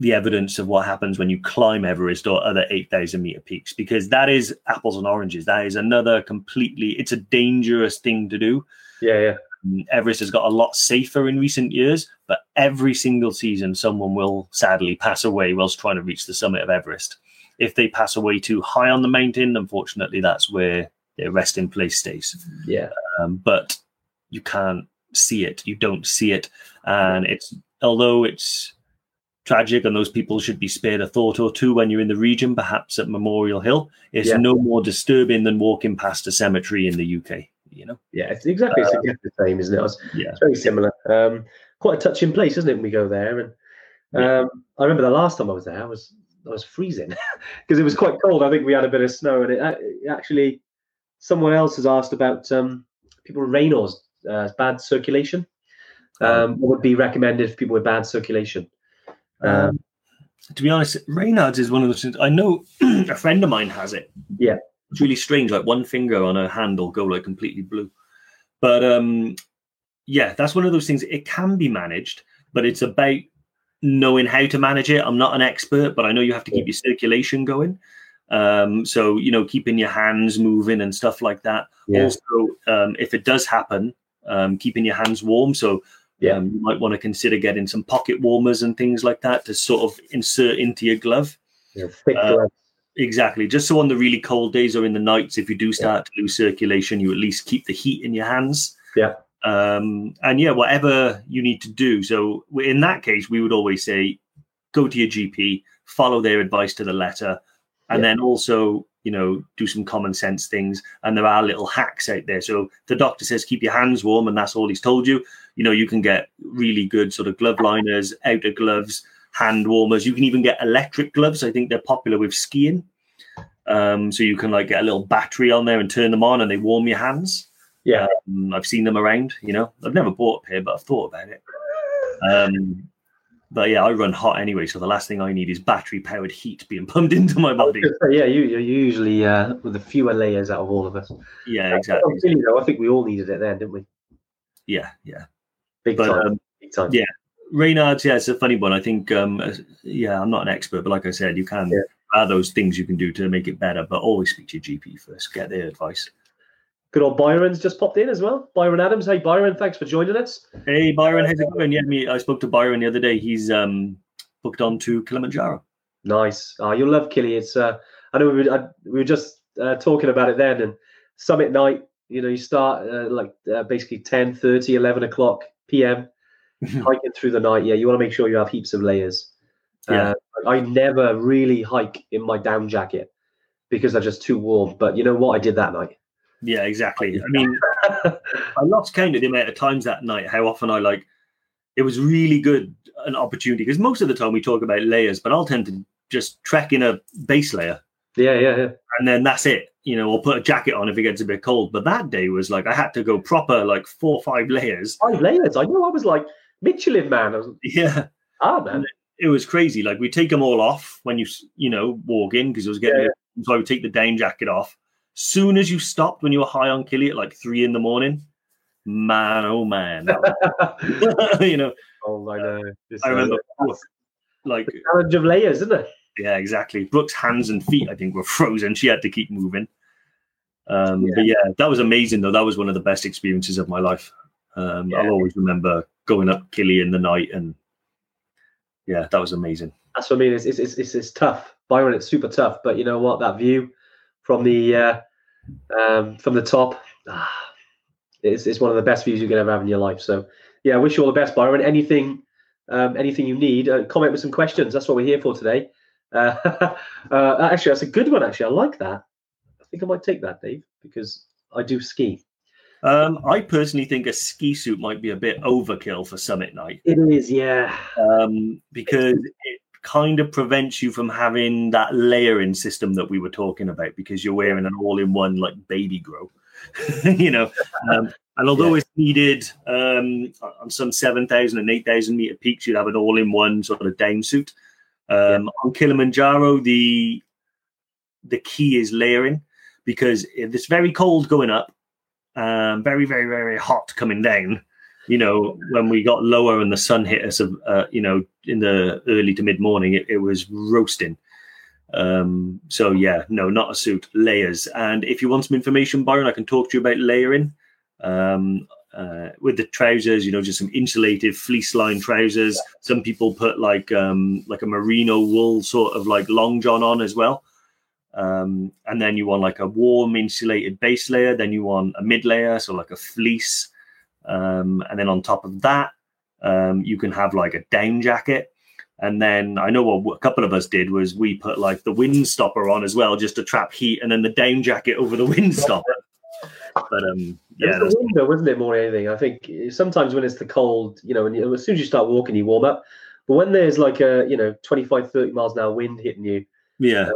the evidence of what happens when you climb Everest or other eight thousand meter peaks because that is apples and oranges. That is another completely. It's a dangerous thing to do. yeah, yeah. Everest has got a lot safer in recent years, but every single season, someone will sadly pass away whilst trying to reach the summit of Everest. If they pass away too high on the mountain, unfortunately, that's where their resting place stays yeah. um, but you can't see it. You don't see it, and it's although it's tragic, and those people should be spared a thought or two when you're in the region, perhaps at Memorial Hill. It's Yeah. no more disturbing than walking past a cemetery in the UK. You know, Yeah, it's exactly it's exactly the same, isn't it? It's, yeah, it's very similar. Um, quite a touching place, isn't it? When we go there, and Yeah. um, I remember the last time I was there, I was I was freezing because it was quite cold. I think we had a bit of snow, and it, it actually someone else has asked about um, people with Raynaud's uh, bad circulation. Um, what would be recommended for people with bad circulation? Um, to be honest, Raynaud's is one of those things. I know a friend of mine has it. Yeah. It's really strange. Like one finger on a hand will go like completely blue. But um, yeah, that's one of those things. It can be managed, but it's about knowing how to manage it. I'm not an expert, but I know you have to keep your circulation going. Um, so you know, keeping your hands moving and stuff like that. yeah, Also, um, if it does happen, um, keeping your hands warm. So Yeah. um, you might want to consider getting some pocket warmers and things like that to sort of insert into your glove. yeah, thick uh, gloves. Exactly. Just so on the really cold days or in the nights, if you do start to lose circulation, you at least keep the heat in your hands. Yeah. Um, and yeah, whatever you need to do. So in that case, we would always say, go to your GP, follow their advice to the letter, and Yeah. then also, you know, do some common sense things. And there are little hacks out there. So the doctor says keep your hands warm, and that's all he's told you. You know, you can get really good sort of glove liners, outer gloves, hand warmers. You can even get electric gloves. I think they're popular with skiing. Um, so you can like get a little battery on there and turn them on, and they warm your hands. Yeah. Um, I've seen them around. You know, I've never bought a pair, but I've thought about it. Um, but yeah, I run hot anyway, so the last thing I need is battery powered heat being pumped into my body. yeah, you you're usually uh, with the fewer layers out of all of us. Yeah, exactly. Though, I think we all needed it then, didn't we? Yeah, yeah. Big But time. um, big time. yeah. Raynaud's, yeah, it's a funny one. I think, um, uh, yeah, I'm not an expert, but like I said, you can Yeah. are those things you can do to make it better, but always speak to your GP first, get their advice. Good old Byron's just popped in as well. Byron Adams. Hey, Byron, thanks for joining us. Hey, Byron, how's it going? Yeah, me, I spoke to Byron the other day. He's um, booked on to Kilimanjaro. Nice. Oh, you'll love Killy. It's uh, I know we were, I, we were just uh, talking about it then. And summit night, you know, you start uh, like uh, basically 10, 30, 11 o'clock p.m. hiking through the night. Yeah, you want to make sure you have heaps of layers. Yeah. Uh, I never really hike in my down jacket because they're just too warm. But you know what? I did that night. Yeah, exactly. I mean, I lost count of the amount of times that night, how often I like it was really good an opportunity because most of the time we talk about layers, but I'll tend to just trek in a base layer Yeah, yeah, yeah. and then that's it. You know, or put a jacket on if it gets a bit cold. But that day was like I had to go proper like four or five layers. Five layers. I know. I was like Michelin man. Yeah, ah man. it was crazy. Like we take them all off when you you know walk in because it was getting. So I would take the down jacket off. Soon as you stopped when you were high on Killy at like three in the morning, man, oh man, you know. oh, I know. It's, I uh, remember, like challenge of layers, isn't it? Yeah, exactly. Brooke's hands and feet, I think, were frozen. She had to keep moving. Um, Yeah. But yeah, that was amazing, though. That was one of the best experiences of my life. Um, Yeah. I'll always remember going up Killy in the night, and yeah, that was amazing. That's what I mean. It's it's it's, it's, tough, Byron. It's super tough. But you know what? That view from the uh, um, from the top, ah, it's it's one of the best views you can ever have in your life. So yeah, I wish you all the best, Byron. Anything um, anything you need, uh, comment with some questions. That's what we're here for today. Uh, uh, actually, that's a good one. Actually, I like that. I think I might take that, Dave, because I do ski. Um, I personally think a ski suit might be a bit overkill for summit night It is, yeah. um, because it kind of prevents you from having that layering system that we were talking about because you're wearing an all-in-one like baby grow, you know. Um, and although it's needed um, on some 7,000 and 8,000 meter peaks, you'd have an all-in-one sort of down suit. Um, On Kilimanjaro, the the key is layering because if it's very cold going up, um, very, very, very hot coming down. You know, when we got lower and the sun hit us, uh, you know, in the early to mid morning, it, it was roasting. Um, so yeah, no, not a suit, layers. And if you want some information, Byron, I can talk to you about layering. Um, uh, with the trousers, you know, just some insulated fleece line trousers. Some people put like um, like a merino wool sort of like long john on as well. Um, and then you want like a warm insulated base layer. Then you want a mid layer, so like a fleece. Um, and then on top of that, um, you can have like a down jacket. And then I know what a couple of us did was we put like the wind stopper on as well, just to trap heat, and then the down jacket over the wind stopper. But um, Yeah, it's the window, wasn't it? More than anything, I think eh, sometimes when it's the cold, you know, and you, as soon as you start walking, you warm up. But when there's like a, you know, 25, 30 miles an hour wind hitting you, yeah,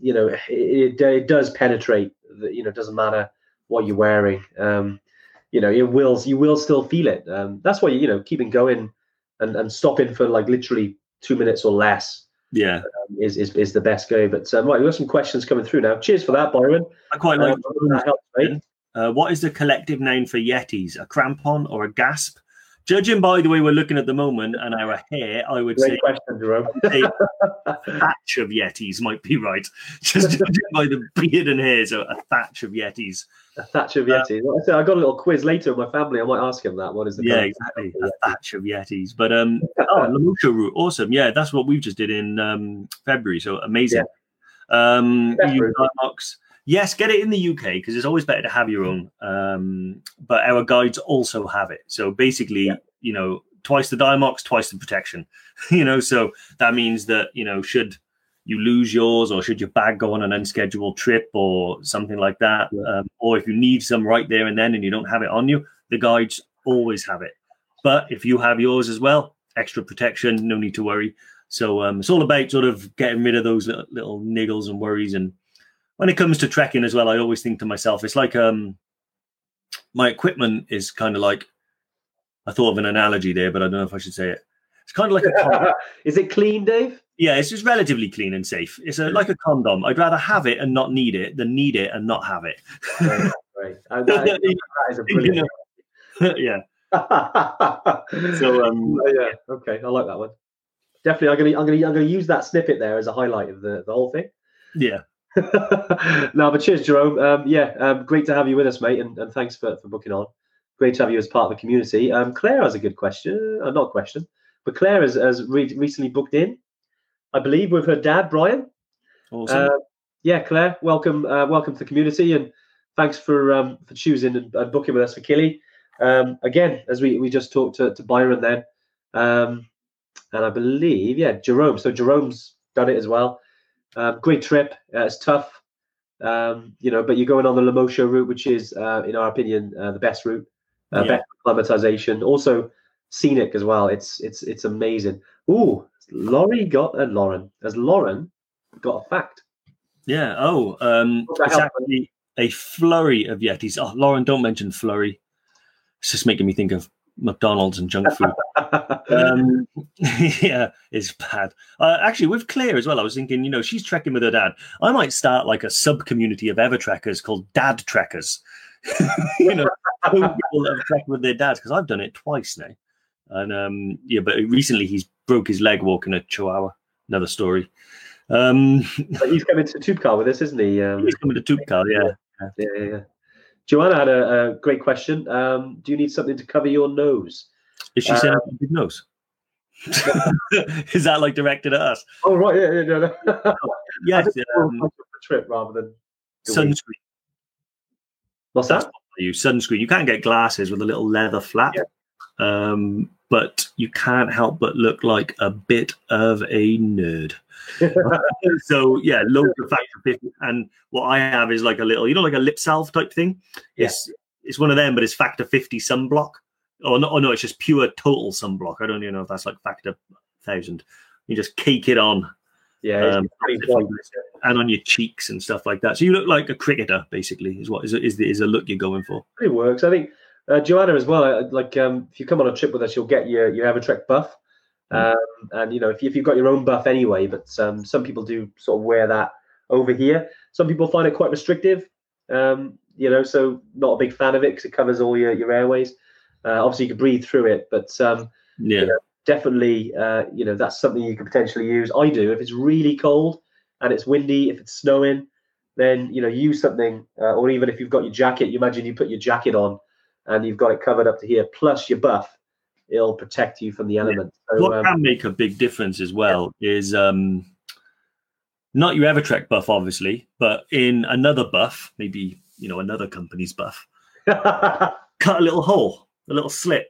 you know, it, it, does penetrate. The, you know, it doesn't matter what you're wearing. Um, you know, it will, you will still feel it. Um, that's why you know, keeping going and, and stopping for like literally two minutes or less yeah. is is, is the best go. But um, right, we've got some questions coming through now. Cheers for that, Byron. I quite like. Um, that helps. Uh, what is the collective name for Yetis? A crampon or a gasp? Judging by the way we're looking at the moment and our hair, I would Great say question, Jerome. a thatch of Yetis might be right. Just judging by the beard and hair, so a thatch of Yetis. A thatch of Yeti. Well, I said I got a little quiz later in my family. I might ask him that. What is the Yeah, exactly. A thatch of Yetis. But um, oh, Lemosho route, awesome. Yeah, that's what we just did in um February. So amazing. Um, Best you route. Yes, get it in the UK because it's always better to have your own. Um, but our guides also have it. So basically, you know, twice the Diamox, twice the protection. you know, so that means that you know, should you lose yours or should your bag go on an unscheduled trip or something like that, um, or if you need some right there and then and you don't have it on you, the guides always have it. But if you have yours as well, extra protection, no need to worry. So um, it's all about sort of getting rid of those little, little niggles and worries. And when it comes to trekking as well, I always think to myself, it's like um, my equipment is kind of like I thought of an analogy there, but I don't know if I should say it. It's kind of like a condom. is it clean, Dave? yeah, it's just relatively clean and safe. It's a, like a condom. I'd rather have it and not need it than need it and not have it. Right. right. That, is, that is a brilliant. yeah. So um, yeah. Okay, I like that one. Definitely, I'm gonna, I'm gonna, I'm gonna use that snippet there as a highlight of the, the whole thing. yeah, no, but cheers, Jerome. Um, yeah, um, great to have you with us, mate, and, and thanks for, for booking on. Great to have you as part of the community. Um, Claire has a good question, uh, not question, but Claire has, has re- recently booked in, I believe, with her dad, Brian. awesome. Uh, yeah, Claire, welcome, uh, welcome to the community, and thanks for um, for choosing and, and booking with us for Killy. Um, again, as we, we just talked to, to Byron then, um, and I believe, yeah, Jerome. So Jerome's done it as well. Um, great trip. Uh, it's tough, um, you know, but you're going on the Lemosho route, which is, uh, in our opinion, uh, the best route, uh, Yeah. better acclimatization. Also, scenic as well. It's it's it's amazing. Ooh, Laurie got uh, Lauren. Has Lauren got a fact? Yeah. Oh, um, What it's actually a flurry of Yetis. Oh, Lauren, don't mention flurry. It's just making me think of McDonald's and junk food. um, yeah, it's bad. Uh, actually, with Claire as well, I was thinking, you know, she's trekking with her dad. I might start like a sub community of Evertrekkers called Dad Trekkers. you know, people that have trekked with their dads because I've done it twice now. And um, yeah, but recently he's broke his leg walking a chihuahua. Another story. Um, But he's coming to Toubkal with us, isn't he? Um, he's coming to Toubkal, yeah. yeah, yeah, yeah. Joanna had a, a great question. Um, do you need something to cover your nose? Is she saying a big nose? Is that like directed at us? Oh right, yeah, yeah, no, no. Yes, I think we'll um, the trip rather than the week. sunscreen. What's that? use sunscreen. You can't get glasses with a little leather flap, um, but you can't help but look like a bit of a nerd. so yeah, loads of factor fifty, and what I have is like a little, you know, like a lip salve type thing. Yeah. It's it's one of them, but it's factor fifty sunblock. Oh no, oh no, it's just pure total sunblock. I don't even know if that's like factor thousand. You just cake it on, yeah, um, and on your cheeks and stuff like that. So you look like a cricketer, basically, is what is is the, is the look you're going for. It works. I think uh, Joanna as well. uh, Like, um, if you come on a trip with us, you'll get your your Evertrek buff, Mm. um, and you know if, you, if you've got your own buff anyway. But um, some people do sort of wear that over here. Some people find it quite restrictive. Um, you know, so not a big fan of it because it covers all your your airways. Uh, obviously, you can breathe through it, but um, Yeah. definitely, uh, you know, that's something you could potentially use. I do if it's really cold and it's windy, if it's snowing, then you know, use something, uh, or even if you've got your jacket, you imagine you put your jacket on and you've got it covered up to here, plus your buff, it'll protect you from the elements. So, what um, can make a big difference as well is um not your Evertrek buff, obviously, but in another buff, maybe you know another company's buff, cut a little hole, a little slit,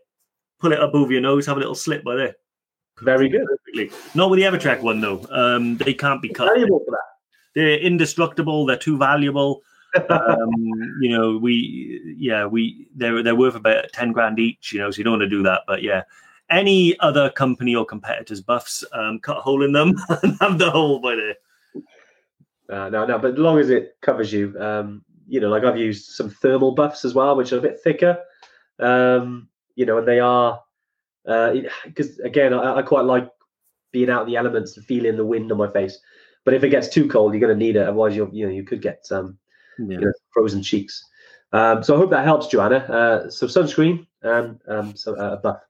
pull it up over your nose, have a little slit by there. very good. Perfectly. Not with the Evertrek one though. Um, they can't be cut. Valuable for that. They're indestructible. They're too valuable. Um, you know, we yeah, we they're they're worth about ten grand each. You know, so you don't want to do that. But yeah, any other company or competitors buffs, um, cut a hole in them and have the hole by there. Uh, no, no, but as long as it covers you, um, you know, like I've used some thermal buffs as well, which are a bit thicker, um, you know, and they are because again, I, I quite like being out in the elements and feeling the wind on my face. But if it gets too cold, you're going to need it. Otherwise, you'll you know you could get um, Yeah. you know, frozen cheeks. Um, so I hope that helps, Joanna. Uh, so sunscreen and um, so uh, a buff.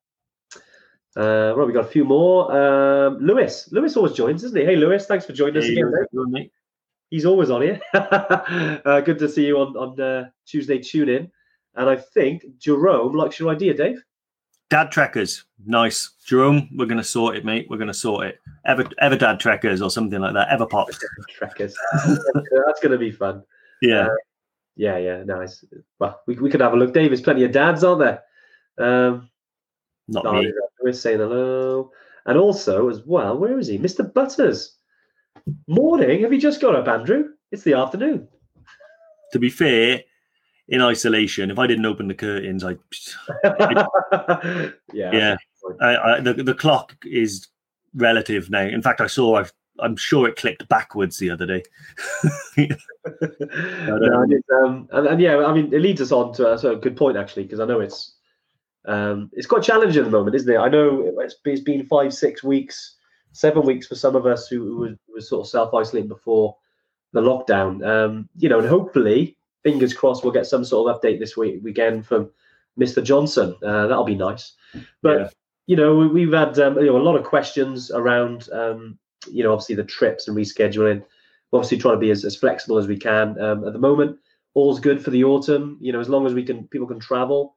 Uh, right, we got a few more. Um, Lewis, Lewis always joins, isn't he? Hey, Lewis, thanks for joining us again. mate. how's it going, mate? He's always on here. uh, good to see you on on uh, Tuesday tune in. And I think Jerome likes your idea, Dave. Dad trackers, nice. Jerome, we're gonna sort it, mate. We're gonna sort it. Ever, ever dad trackers or something like that. Ever pops. Trekkers. That's going to be fun. Yeah. Yeah, yeah, nice. Well, we, we could have a look. Dave, there's plenty of dads, aren't there? Um, Not no, me. we're saying hello. And also, as well, where is he? Mr. Butters. Morning. Have you just got up, Andrew? It's the afternoon. To be fair, in isolation, if I didn't open the curtains, I yeah. yeah. I, I, the the clock is relative now. In fact, I saw. I've, I'm sure it clicked backwards the other day. no, um, and, and yeah, I mean, it leads us on to a, so a good point actually, because I know it's um, it's quite challenging at the moment, isn't it? I know it's, it's been five, six weeks, seven weeks for some of us who, who was sort of self isolating before the lockdown. Um, you know, and hopefully, fingers crossed, we'll get some sort of update this week weekend from Mr. Johnson. Uh, that'll be nice. But Yeah. you know, we, we've had um, you know a lot of questions around um, you know obviously the trips and rescheduling. We're obviously trying to be as, as flexible as we can um, at the moment. All's good for the autumn. You know, as long as we can, people can travel.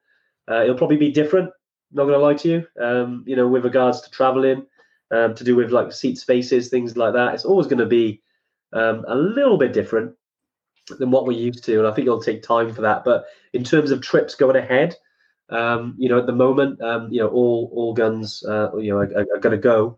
Uh, it'll probably be different. Not going to lie to you. Um, you know, with regards to traveling, um, to do with like seat spaces, things like that. It's always going to be um, a little bit different than what we're used to, and I think it'll take time for that. But in terms of trips going ahead, um, you know, at the moment, um, you know, all all guns, uh, you know, are, are, are going to go.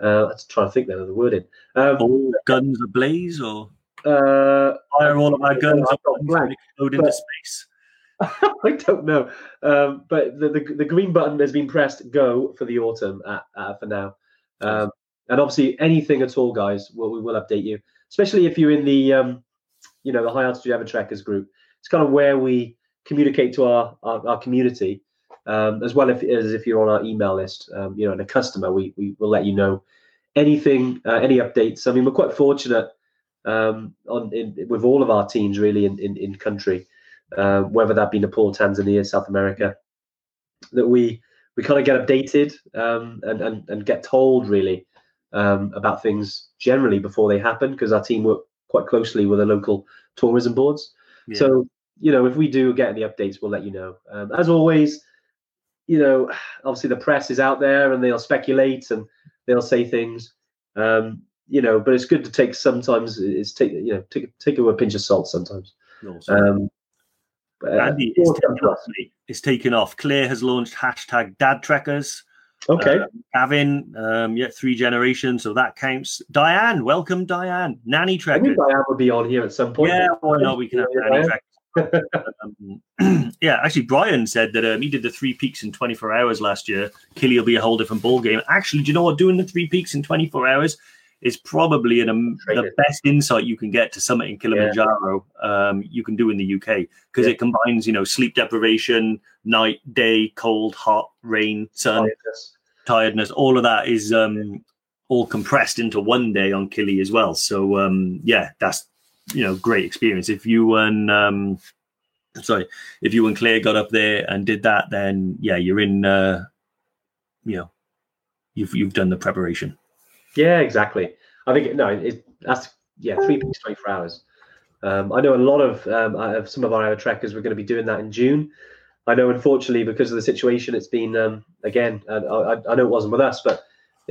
Uh, let's try to think then of the wording. Um, All guns ablaze, or uh, fire all of our guns up and explode into space. I don't know, um, but the, the, the green button has been pressed. Go for the autumn at, uh, for now, um, and obviously anything at all, guys. We'll, we will update you, especially if you're in the um, you know the high altitude Evertrekkers group. It's kind of where we communicate to our our, our community, um, as well if, as if you're on our email list. Um, you know, and a customer, we we will let you know anything, uh, any updates. I mean, we're quite fortunate um, on in, with all of our teams really in in, in country, uh, whether that be Nepal, Tanzania, South America, that we we kind of get updated um, and, and and get told really um, about things generally before they happen because our team work quite closely with the local tourism boards. Yeah. So you know, if we do get any updates, we'll let you know. Um, as always, you know, obviously the press is out there and they'll speculate and they'll say things. Um, you know, but it's good to take sometimes. It's take you know take take it with a pinch of salt sometimes. Awesome. Um, but, uh, Andy, it's always taken off. It's taken off. Claire has launched hashtag Dad Trekkers. okay, Um, Gavin, um, yeah, three generations, so that counts. Diane, welcome, Diane. Nanny I Trekkers. think Diane will be on here at some point. Yeah, why not? We can have Yeah, Nanny. Trekkers. Um, yeah, actually, Brian said that um, he did the three peaks in 24 hours last year. Killy will be a whole different ball game. Actually, do you know what? Doing the three peaks in 24 hours is probably an, um, the best insight you can get to summit in Kilimanjaro. Um, you can do in the UK because Yeah. it combines, you know, sleep deprivation, night, day, cold, hot, rain, sun, Tiredness. tiredness. All of that is um, all compressed into one day on Killy as well. So um, yeah, that's you know great experience. If you and um, sorry, if you and Claire got up there and did that, then yeah, you're in. Uh, you know, you've you've done the preparation. Yeah, exactly. I think no, it, that's yeah, three peaks, twenty four hours. Um, I know a lot of um, have some of our trackers were going to be doing that in June. I know, unfortunately, because of the situation, it's been um, again. I, I, I know it wasn't with us, but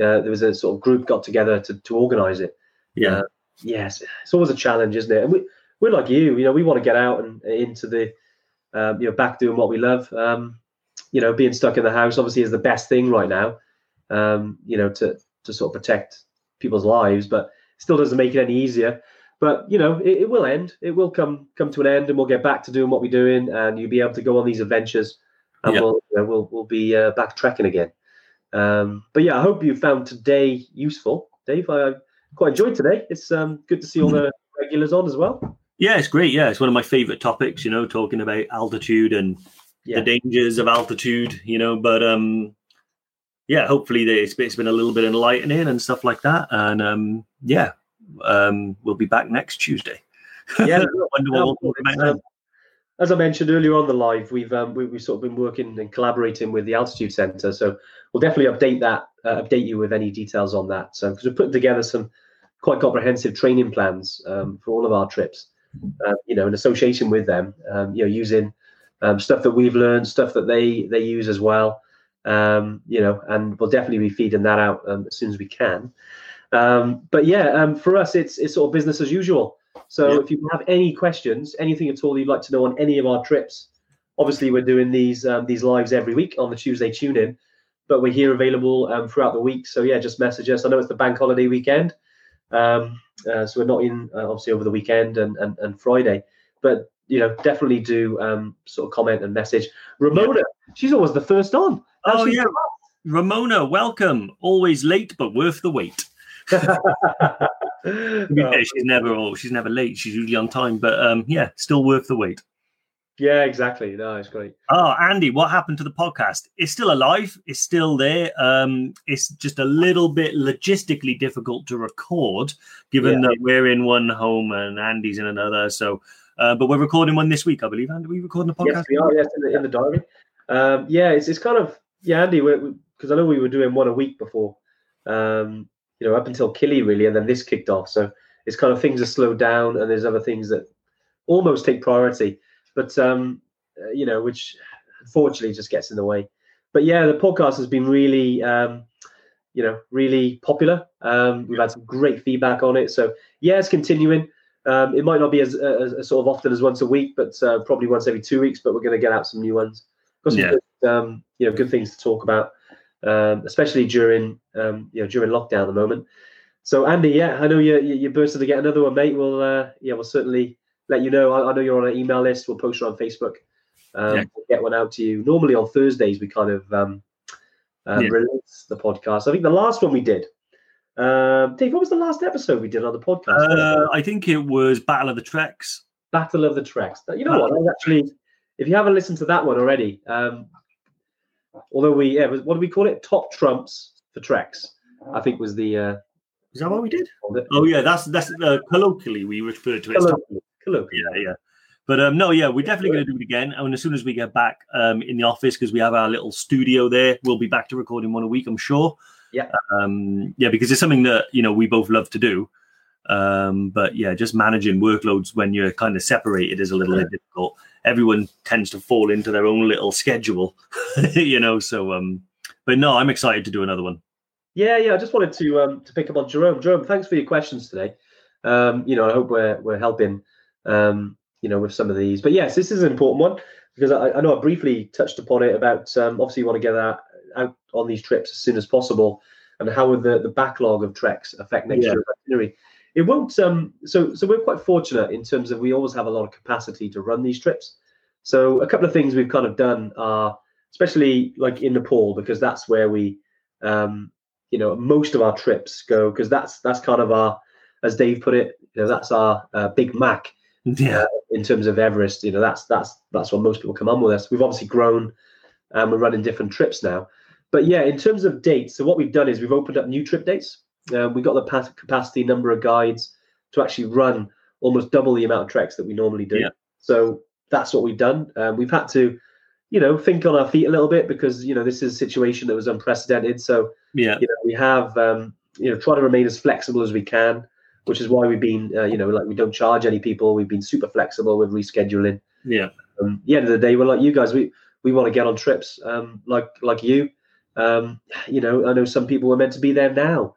uh, there was a sort of group got together to to organise it. Yeah, Uh, yes, it's always a challenge, isn't it? And we we're like you, you know, we want to get out and into the um, you know back doing what we love. Um, you know, being stuck in the house obviously is the best thing right now. Um, you know, to to sort of protect people's lives, but still doesn't make it any easier. But you know, it, it will end. It will come come to an end, and we'll get back to doing what we're doing, and you'll be able to go on these adventures, and Yeah. we'll you know, we'll we'll be uh, back trekking again. Um, but yeah, I hope you found today useful, Dave. I quite enjoyed today. It's um, good to see all the regulars on as well. yeah, it's great. Yeah, it's one of my favorite topics. You know, talking about altitude and Yeah. the dangers of altitude. You know, but um, yeah, hopefully they- it's, been a little bit enlightening and stuff like that. And um, yeah, um, we'll be back next Tuesday. Yeah, Wonder we'll talk about then. Um, as I mentioned earlier on the live, we've um, we, we've sort of been working and collaborating with the Altitude Centre, so we'll definitely update that, uh, update you with any details on that. So because we're putting together some quite comprehensive training plans um, for all of our trips, uh, you know, in association with them, um, you know, using um, stuff that we've learned, stuff that they they use as well, um, you know, and we'll definitely be feeding that out um, as soon as we can. Um, but yeah, um, for us, it's it's sort of business as usual. So Yeah. if you have any questions, anything at all you'd like to know on any of our trips, obviously we're doing these um, these lives every week on the Tuesday tune in, but we're here available um, throughout the week. So yeah, just message us. I know it's the bank holiday weekend, um, uh, so we're not in uh, obviously over the weekend and, and and Friday, but you know definitely do um, sort of comment and message. Ramona, she's always the first on. Oh yeah, Ramona, welcome. Always late, but worth the wait. Oh, she's never oh, she's never late. She's usually on time, but um, yeah, still worth the wait. Yeah, exactly. No, it's great. Oh, Andy, what happened to the podcast? It's still alive. It's still there. Um, it's just a little bit logistically difficult to record, given Yeah. that we're in one home and Andy's in another. So, uh, but we're recording one this week, I believe. Andy, are we recording a podcast? Yes, we are. Yes, in the, in the diary. Um, yeah, it's, it's kind of yeah, Andy, because I know we were doing one a week before, um, you know, up until Killy really, and then this kicked off. So it's kind of things are slowed down, and there's other things that almost take priority, but um, uh, you know, which unfortunately just gets in the way. But yeah, the podcast has been really, um, you know, really popular. Um, we've had some great feedback on it. So yeah, it's continuing. Um, it might not be as, as, as sort of often as once a week, but uh, probably once every two weeks. But we're going to get out some new ones. Got some Yeah. good, um, you know, good things to talk about, um, especially during um, you know during lockdown at the moment. So Andy, yeah, I know you you, you bursted to get another one, mate. We'll uh, yeah, we'll certainly let you know. I, I know you're on an email list. We'll post it on Facebook. Um, Yeah. we'll get one out to you. Normally on Thursdays we kind of um, um, Yeah. release the podcast. I think the last one we did. Um, Dave, what was the last episode we did on the podcast? Uh, I think it was Battle of the Treks. Battle of the Treks. You know what? I actually, if you haven't listened to that one already, um, although we, yeah, what do we call it? Top trumps for Treks. I think was the. Uh, Is that what we did? Oh yeah, that's that's uh, colloquially we refer to it. as colloquial-. Yeah, yeah. But um, no, yeah, we're definitely going to do it again. And as soon as we get back um, in the office, because we have our little studio there, we'll be back to recording one a week, I'm sure. Yeah. Um, yeah, because it's something that you know we both love to do. Um, but yeah, just managing workloads when you're kind of separated is a little bit difficult. Everyone tends to fall into their own little schedule, you know. So, um, but no, I'm excited to do another one. Yeah, yeah. I just wanted to um, to pick up on Jerome. Jerome, thanks for your questions today. Um, you know, I hope we're we're helping. Um, you know, with some of these. But yes, this is an important one because I, I know I briefly touched upon it about um, obviously you want to get that out on these trips as soon as possible, and how would the the backlog of treks affect next Yeah. year's itinerary? It won't. Um, so so we're quite fortunate in terms of we always have a lot of capacity to run these trips. So a couple of things we've kind of done are, especially like in Nepal, because that's where we, um, you know, most of our trips go because that's that's kind of our, as Dave put it, you know, that's our uh, Big Mac Yeah, in terms of Everest. You know, that's that's that's what most people come on with us. We've obviously grown, and we're running different trips now. But yeah, in terms of dates, so what we've done is we've opened up new trip dates. Um, we got the pa- capacity number of guides to actually run almost double the amount of treks that we normally do. Yeah. So that's what we've done. Um, we've had to, you know, think on our feet a little bit because you know this is a situation that was unprecedented. So yeah, you know we have um, you know try to remain as flexible as we can, which is why we've been uh, you know like we don't charge any people. We've been super flexible with rescheduling. yeah, Um, at the end of the day, we're like you guys. We we want to get on trips um, like like you. Um, you know, I know some people were meant to be there now.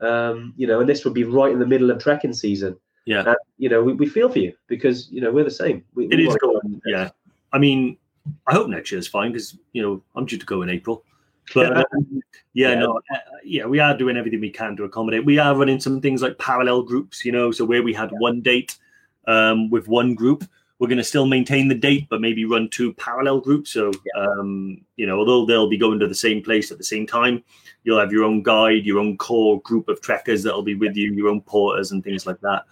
Um, you know, and this would be right in the middle of trekking season. yeah. And, you know, we, we feel for you because you know we're the same. We, It we is. Yeah, I mean, I hope next year's fine because you know I'm due to go in April. But um, yeah, Yeah. no, uh, yeah, we are doing everything we can to accommodate. We are running some things like parallel groups, you know, so where we had one date um, with one group, we're going to still maintain the date, but maybe run two parallel groups. So, um, you know, although they'll be going to the same place at the same time, you'll have your own guide, your own core group of trekkers that'll be with you, your own porters and things like that.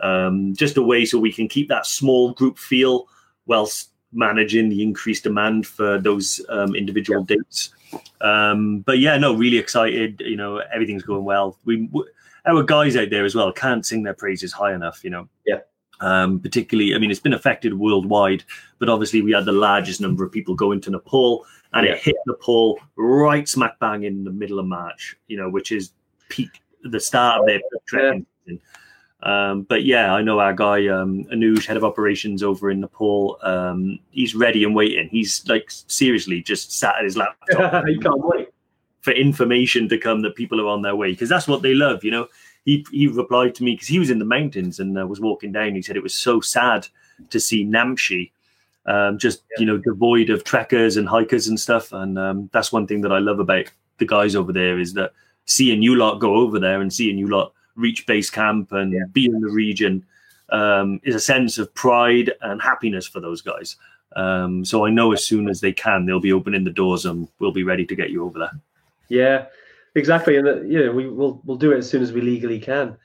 Um, just a way so we can keep that small group feel whilst managing the increased demand for those um, individual dates. Um, but yeah, no, really excited. You know, everything's going well. We, w- our guys out there as well can't sing their praises high enough. You know, Yeah. Um, particularly, I mean, it's been affected worldwide, but obviously we had the largest number of people going to Nepal, and Yeah. it hit Nepal right smack bang in the middle of March. You know, which is peak, the start of their trekking season. Um, but yeah, I know our guy um, Anuj, head of operations over in Nepal. Um, he's ready and waiting. He's like seriously just sat at his laptop you can't wait. for information to come that people are on their way because that's what they love. You know, he he replied to me because he was in the mountains and uh, was walking down. He said it was so sad to see Namche. Um, just you know, devoid of trekkers and hikers and stuff, and um, that's one thing that I love about the guys over there is that seeing you lot go over there and seeing you lot reach base camp and be in the region um, is a sense of pride and happiness for those guys. Um, so I know as soon as they can, they'll be opening the doors and we'll be ready to get you over there. Yeah, exactly. And uh, you know, we will we'll do it as soon as we legally can.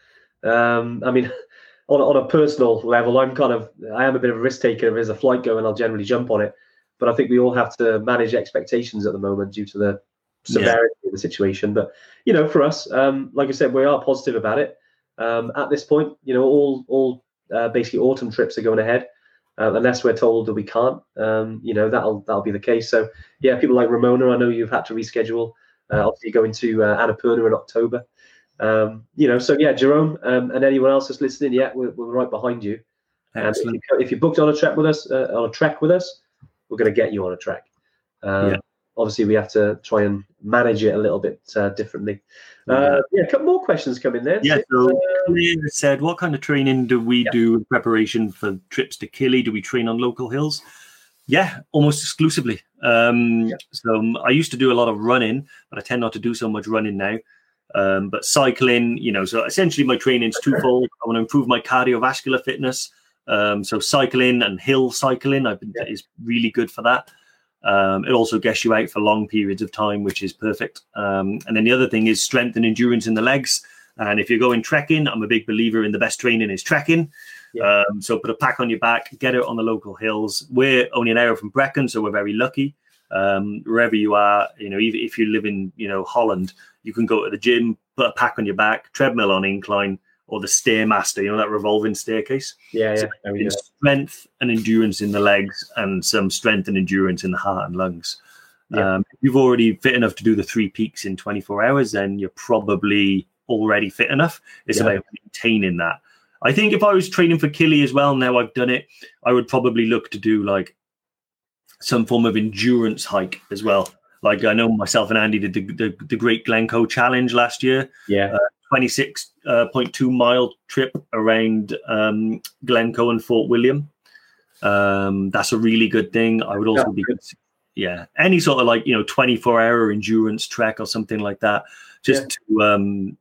Um, I mean, on on a personal level, I'm kind of I am a bit of a risk taker. If there's a flight going, I'll generally jump on it. But I think we all have to manage expectations at the moment due to the severity of the situation. But you know, for us, um, like I said, we are positive about it. Um, at this point, you know, all all uh, basically autumn trips are going ahead. Uh, unless we're told that we can't, um, you know that'll that'll be the case. So yeah, people like Ramona, I know you've had to reschedule. Uh, obviously, going to uh, Annapurna in October. Um, you know, so yeah, Jerome um, and anyone else that's listening, yeah, we're, we're right behind you. And if you, if you booked on a trek with us, uh, on a trek with us, we're going to get you on a trek. Um, Yeah. Obviously, we have to try and manage it a little bit uh, differently. Uh, yeah, a couple more questions coming there. Yeah, so Uh, said, what kind of training do we Yeah. do in preparation for trips to Killy? Do we train on local hills? Yeah, almost exclusively. Um, Yeah. So um, I used to do a lot of running, but I tend not to do so much running now. Um, but cycling, you know, so essentially my training's twofold. I want to improve my cardiovascular fitness Um, so cycling and hill cycling, I've been, Yeah. is really good for that. Um, it also gets you out for long periods of time, which is perfect. Um, and then the other thing is strength and endurance in the legs. And if you're going trekking, I'm a big believer in the best training is trekking. Yeah. Um, so put a pack on your back, get out on the local hills. We're only an hour from Brecon, so we're very lucky. Um, wherever you are, you know, even if you live in, you know, Holland, you can go to the gym, put a pack on your back, treadmill on incline, or the stairmaster, you know, that revolving staircase. Yeah, yeah. So go. strength and endurance in the legs and some strength and endurance in the heart and lungs. Yeah. Um, if you've already fit enough to do the three peaks in 24 hours, then you're probably already fit enough. It's Yeah. about maintaining that. I think if I was training for Killy as well, now I've done it, I would probably look to do like some form of endurance hike as well. Like I know myself and Andy did the, the, the Great Glencoe Challenge last year. Yeah, 26.2 mile trip around um, Glencoe and Fort William. Um, that's a really good thing. I would also Yeah, be, yeah, any sort of like, you know, 24 hour endurance trek or something like that. Just to, um,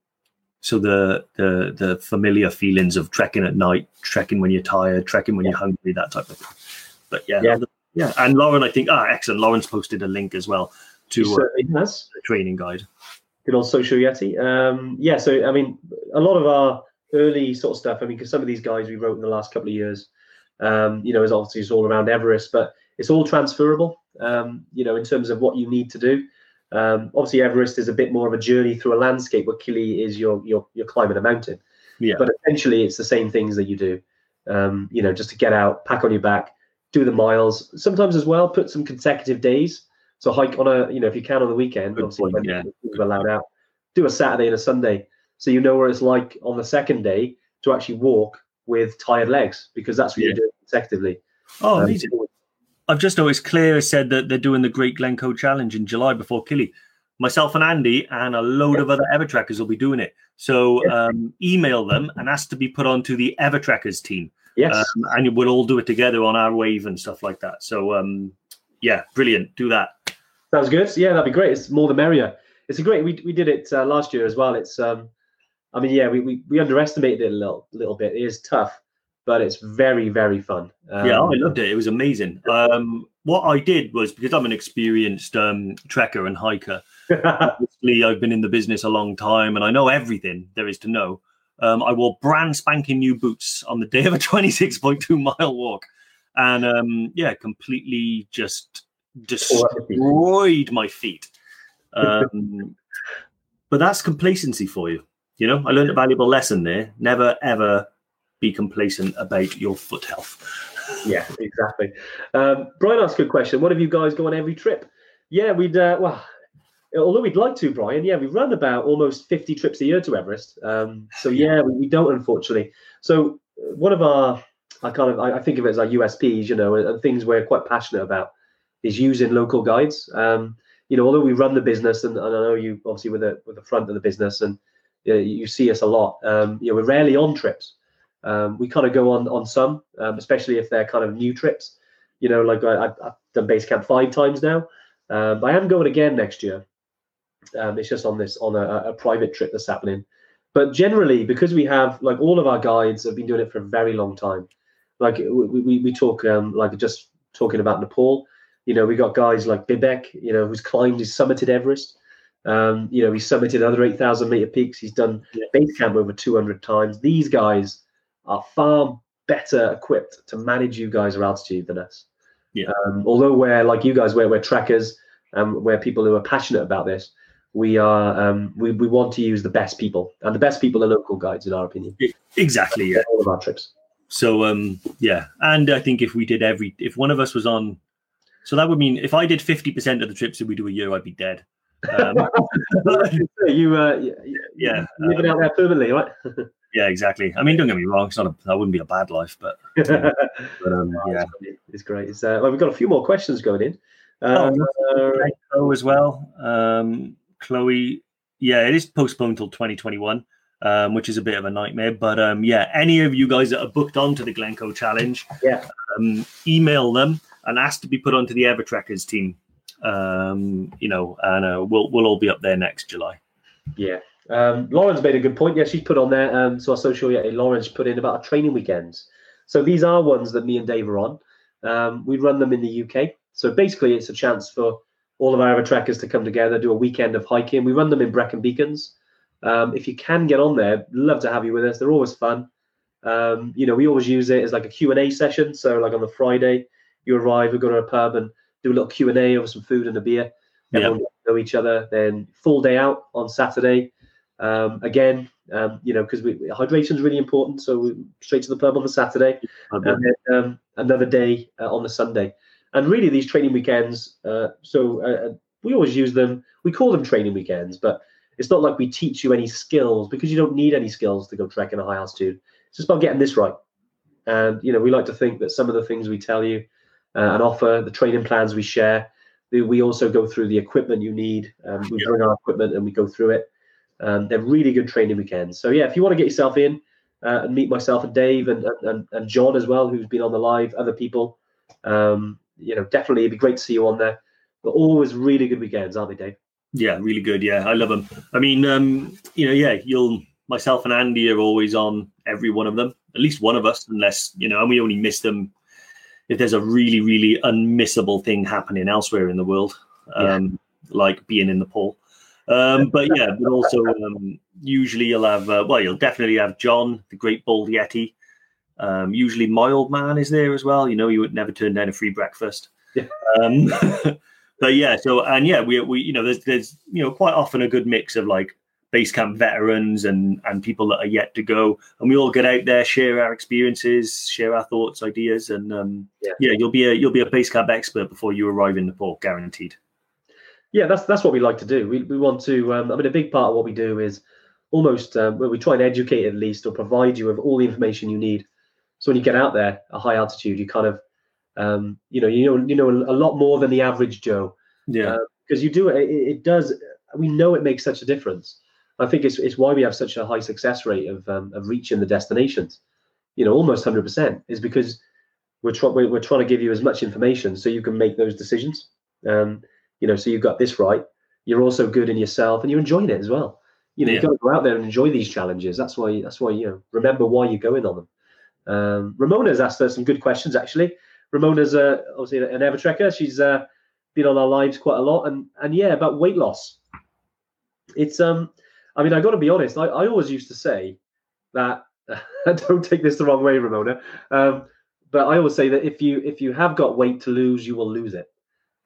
so the, the, the familiar feelings of trekking at night, trekking when you're tired, trekking when you're hungry, that type of thing. But yeah, Yeah. yeah. And Lauren, I think, ah, excellent. Lauren's posted a link as well to uh, the training guide. Good old social yeti. Um yeah so i mean a lot of our early sort of stuff i mean because some of these guys we wrote in the last couple of years um you know is obviously it's all around everest but it's all transferable um you know in terms of what you need to do. Um obviously everest is a bit more of a journey through a landscape where kili is your your you're climbing a mountain. Yeah. but essentially it's the same things that you do. Um you know just to get out pack on your back do the miles sometimes as well put some consecutive days so hike on a you know if you can on the weekend Good obviously point, yeah. you're allowed out do a saturday and a sunday so you know what it's like on the second day to actually walk with tired legs because that's what Yeah. you're doing consecutively Oh, Um. I've just noticed Claire said that they're doing the Great Glencoe Challenge in July before Kili. Myself and Andy and a load of other Evertrekkers will be doing it. So um, email them and ask to be put onto the Evertrekkers team. yes Um, and we'll all do it together on our wave and stuff like that. So, um, yeah, brilliant. Do that. Sounds good. Yeah, that'd be great. It's more the merrier. It's a great. We, we did it uh, last year as well. It's um, I mean, yeah, we, we, we underestimated it a little little bit. It is tough, but it's very very fun. Um, yeah, I loved it. It was amazing. Um, what I did was because I'm an experienced um, trekker and hiker, obviously I've been in the business a long time and I know everything there is to know. Um, I wore brand spanking new boots on the day of a 26.2 mile walk, and um, yeah, completely just destroyed my feet. Um, but that's complacency for you. You know, I learned a valuable lesson there. Never ever be complacent about your foot health. yeah, exactly. Um, Brian asked a good question. What have you guys go on every trip? Yeah, we'd uh, well, although we'd like to, Brian. Yeah, we run about almost fifty trips a year to Everest. Um, so yeah, we, we don't unfortunately. So uh, one of our, I kind of, I, I think of it as our USPs, you know, and things we're quite passionate about is using local guides. Um, you know, although we run the business, and, and I know you obviously with the with the front of the business, and you, know, you see us a lot. Um, you know, we're rarely on trips. Um, we kind of go on on some, um, especially if they're kind of new trips. You know, like I, I've done base camp five times now. Um, I am going again next year. Um, it's just on this on a, a private trip that's happening. But generally, because we have like all of our guides have been doing it for a very long time. Like we we, we talk um, like just talking about Nepal. You know, we got guys like Bibek, you know, who's climbed, he's summited Everest. Um, you know, he's summited other 8,000 meter peaks. He's done base camp over 200 times. These guys are far better equipped to manage you guys at altitude than us. Yeah. Um, although we're like you guys, we're, we're trekkers, um, we're people who are passionate about this. We are um, we, we want to use the best people, and the best people are local guides, in our opinion. Exactly. Yeah. All of our trips. So um yeah, and I think if we did every if one of us was on, so that would mean if I did fifty percent of the trips that we do a year, I'd be dead. Um, you uh, yeah, living out there permanently, right? yeah, exactly. I mean, don't get me wrong; it's not a that wouldn't be a bad life, but, but um, yeah. it's great. It's, uh, well, we've got a few more questions going in. Uh, Thank Chloe as well. Um, Chloe, yeah, it is postponed till 2021, um, which is a bit of a nightmare. But um, yeah, any of you guys that are booked onto the Glencoe Challenge, Yeah. um, email them and asked to be put onto the Evertrekkers team. Um, you know, and uh, we'll we'll all be up there next July. Yeah. Um, Lauren's made a good point. Yeah, she's put on there. Um, so our social, yeah, Lauren's put in about our training weekends. So these are ones that me and Dave are on. Um, we run them in the UK. So basically, it's a chance for all of our other trekkers to come together, do a weekend of hiking. We run them in Brecon Beacons. Um, if you can get on there, love to have you with us. They're always fun. Um, you know, we always use it as like a Q&A session. So like on the Friday, you arrive, we go to a pub and do a little Q&A over some food and a beer. Everyone know each other. Then full day out on Saturday. Um, again, um, you know, because hydration is really important. So we straight to the pub on the Saturday, and then um, another day uh, on the Sunday. And really, these training weekends. Uh, so uh, uh, we always use them. We call them training weekends, but it's not like we teach you any skills because you don't need any skills to go trekking in a high altitude. It's just about getting this right. And you know, we like to think that some of the things we tell you uh, and offer, the training plans we share, we also go through the equipment you need. Um, we bring our equipment and we go through it. Um, they're really good training weekends. So yeah, if you want to get yourself in uh, and meet myself and Dave and, and and John as well, who's been on the live, other people, um, you know, definitely it'd be great to see you on there. But always really good weekends, aren't they, Dave? Yeah, really good. Yeah, I love them. I mean, um, you know, yeah, you'll myself and Andy are always on every one of them. At least one of us, unless you know, and we only miss them if there's a really, really unmissable thing happening elsewhere in the world, um, yeah. like being in Nepal. Um, but yeah, but also um, usually you'll have, uh, well, you'll definitely have John, the Great Bald Yeti. Um, usually my old man is there as well. You know, you would never turn down a free breakfast. Yeah. Um, but yeah, so and yeah, we we you know there's there's you know quite often a good mix of like base camp veterans and and people that are yet to go. And we all get out there share our experiences share our thoughts ideas and um, yeah. yeah you'll be a you'll be a base camp expert before you arrive in Nepal guaranteed. Yeah that's that's what we like to do. We, we want to um, i mean a big part of what we do is almost um, we try and educate at least or provide you with all the information you need. So when you get out there at high altitude you kind of um, you know you know you know a lot more than the average joe. Yeah. Because uh, you do it it does we know it makes such a difference I think it's, it's why we have such a high success rate of, um, of reaching the destinations. You know, almost 100% is because we're, trying we're, we're trying to give you as much information so you can make those decisions. Um, you know, so you've got this right. You're also good in yourself and you're enjoying it as well. You know, yeah. you've got to go out there and enjoy these challenges. That's why, that's why, you know, remember why you're going on them. Um, Ramona's asked us some good questions, actually. Ramona's uh, obviously an Evertrekker. She's uh, been on our lives quite a lot. And, and yeah, about weight loss. It's, um, I mean, I got to be honest. I, I always used to say that. don't take this the wrong way, Ramona. Um, but I always say that if you if you have got weight to lose, you will lose it.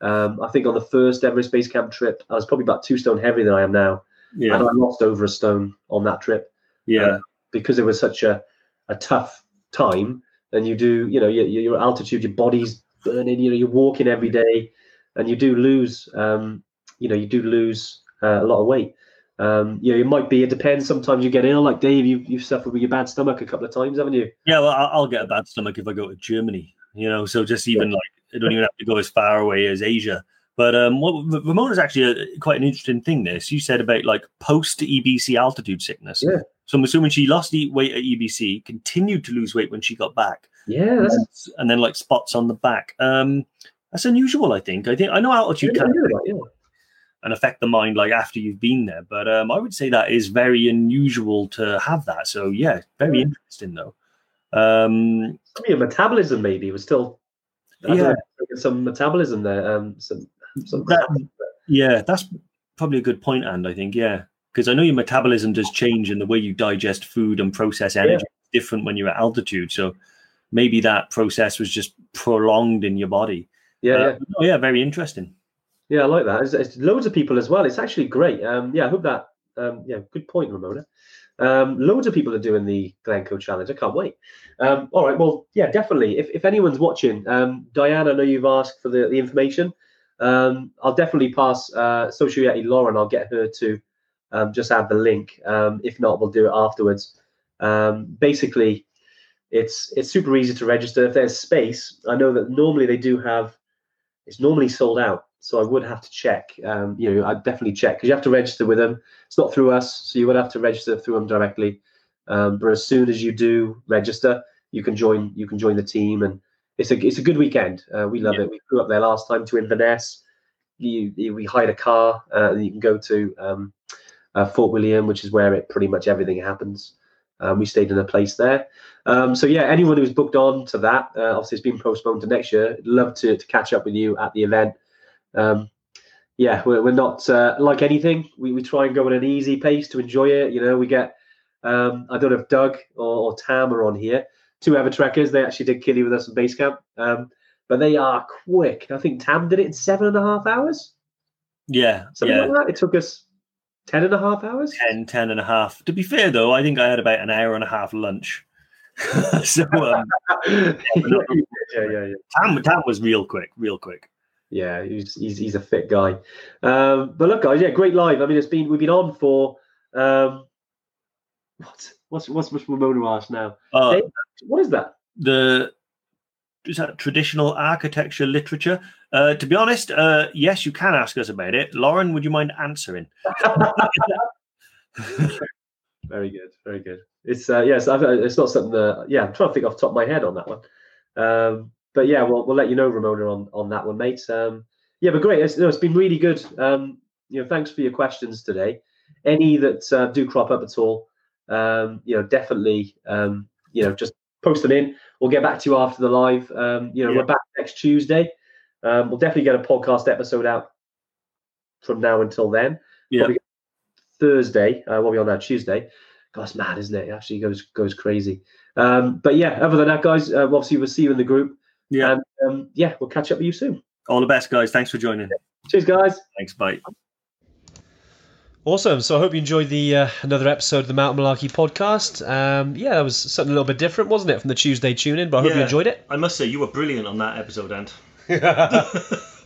Um, I think on the first Everest Base Camp trip, I was probably about two stone heavier than I am now, yeah. and I lost over a stone on that trip. Yeah, uh, because it was such a a tough time. And you do, you know, your, your altitude, your body's burning. You know, you're walking every day, and you do lose, um, you know, you do lose uh, a lot of weight. Um, you know, it might be. It depends. Sometimes you get ill, like Dave. You've you've suffered with your bad stomach a couple of times, haven't you? Yeah, well, I'll get a bad stomach if I go to Germany. You know, so just even yeah. like I don't even have to go as far away as Asia. But um, what Ramona's actually a, quite an interesting thing. This you said about like post EBC altitude sickness. Yeah. So I'm assuming she lost weight at EBC, continued to lose weight when she got back. Yeah, and then, and then, like spots on the back. Um, that's unusual. I think. I think I know altitude can. Yeah and affect the mind like after you've been there. But um, I would say that is very unusual to have that. So yeah, very hmm. interesting though. Um, mean, metabolism maybe was still yeah some metabolism there. Um, some, some that, yeah, that's probably a good point, and I think yeah, because I know your metabolism does change in the way you digest food and process energy. Yeah. different when you're at altitude, so maybe that process was just prolonged in your body. Yeah, uh, yeah. Oh, yeah, very interesting. Yeah, I like that. It's, it's loads of people as well. It's actually great. Um, yeah, I hope that. Um, yeah, good point, Ramona. Um, loads of people are doing the Glencoe challenge. I can't wait. Um, all right, well, yeah, definitely. If, if anyone's watching, um, Diane, I know you've asked for the, the information. Um, I'll definitely pass uh, Social Yeti Lauren. I'll get her to um, just add the link. Um, if not, we'll do it afterwards. Um, basically, it's it's super easy to register. If there's space, I know that normally they do have. It's normally sold out so I would have to check. Um, you know, I'd definitely check because you have to register with them. It's not through us, so you would have to register through them directly. Um, but as soon as you do register, you can join. You can join the team, and it's a it's a good weekend. Uh, we love yeah. it. We flew up there last time to Inverness. You, you we hired a car, uh, and you can go to um, uh, Fort William, which is where it pretty much everything happens. Um, we stayed in a place there. Um, so yeah, anyone who's booked on to that, uh, obviously it's been postponed to next year. Love to, to catch up with you at the event. Um, yeah, we're, we're not uh, like anything. We, we try and go at an easy pace to enjoy it. You know, we get um, I don't know if Doug or, or Tam are on here. Two Evertrekkers. They actually did Kili with us in base camp, um, but they are quick. I think Tam did it in seven and a half hours. Yeah, Something yeah. like that. It took us ten and a half hours. 10, 10 and a half. To be fair, though, I think I had about an hour and a half lunch. so um, yeah, yeah, yeah. Tam, Tam was real quick, real quick. Yeah, he's, he's he's a fit guy. Um, but look, guys, yeah, great live. I mean, it's been we've been on for um, what what's what's what's Ramona Arch now? Uh, Hey. What is that? the is that traditional architecture literature? Uh, to be honest, uh, yes, you can ask us about it. Lauren, would you mind answering? very good, very good. It's uh, yes, I've, it's not something that yeah, I'm trying to think off the top of my head on that one. Um, but yeah, we'll we'll let you know, Ramona, on on that one, mate. Um, yeah, but great. It's, no, it's been really good. Um, you know, thanks for your questions today. Any that uh, do crop up at all, um, you know, definitely, um, you know, just post them in. We'll get back to you after the live. Um, you know, Yeah. we're back next Tuesday. Um, we'll definitely get a podcast episode out from now until then. Yeah. Thursday. Uh, what are we on that Tuesday. God, it's mad, isn't it? It actually goes goes crazy. Um, but yeah, other than that, guys, uh, obviously we'll see you in the group. Yeah. And um, yeah, we'll catch up with you soon. All the best, guys. Thanks for joining. Cheers, guys. Thanks. Bye. Awesome. So I hope you enjoyed the uh, another episode of the Mountain Malarkey podcast. Um, yeah, that was something a little bit different, wasn't it, from the Tuesday tune in? But I hope you enjoyed it. I must say, you were brilliant on that episode, Ant.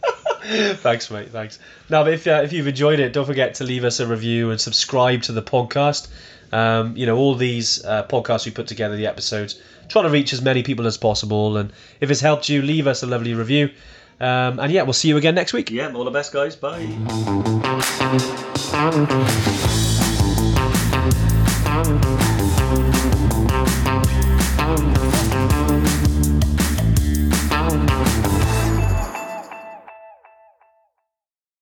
thanks, mate. Thanks. Now, if uh, if you've enjoyed it, don't forget to leave us a review and subscribe to the podcast. Um, you know, all these uh, podcasts we put together, the episodes, trying to reach as many people as possible. And if it's helped you, leave us a lovely review. Um, and yeah, we'll see you again next week. Yeah, all the best, guys. Bye.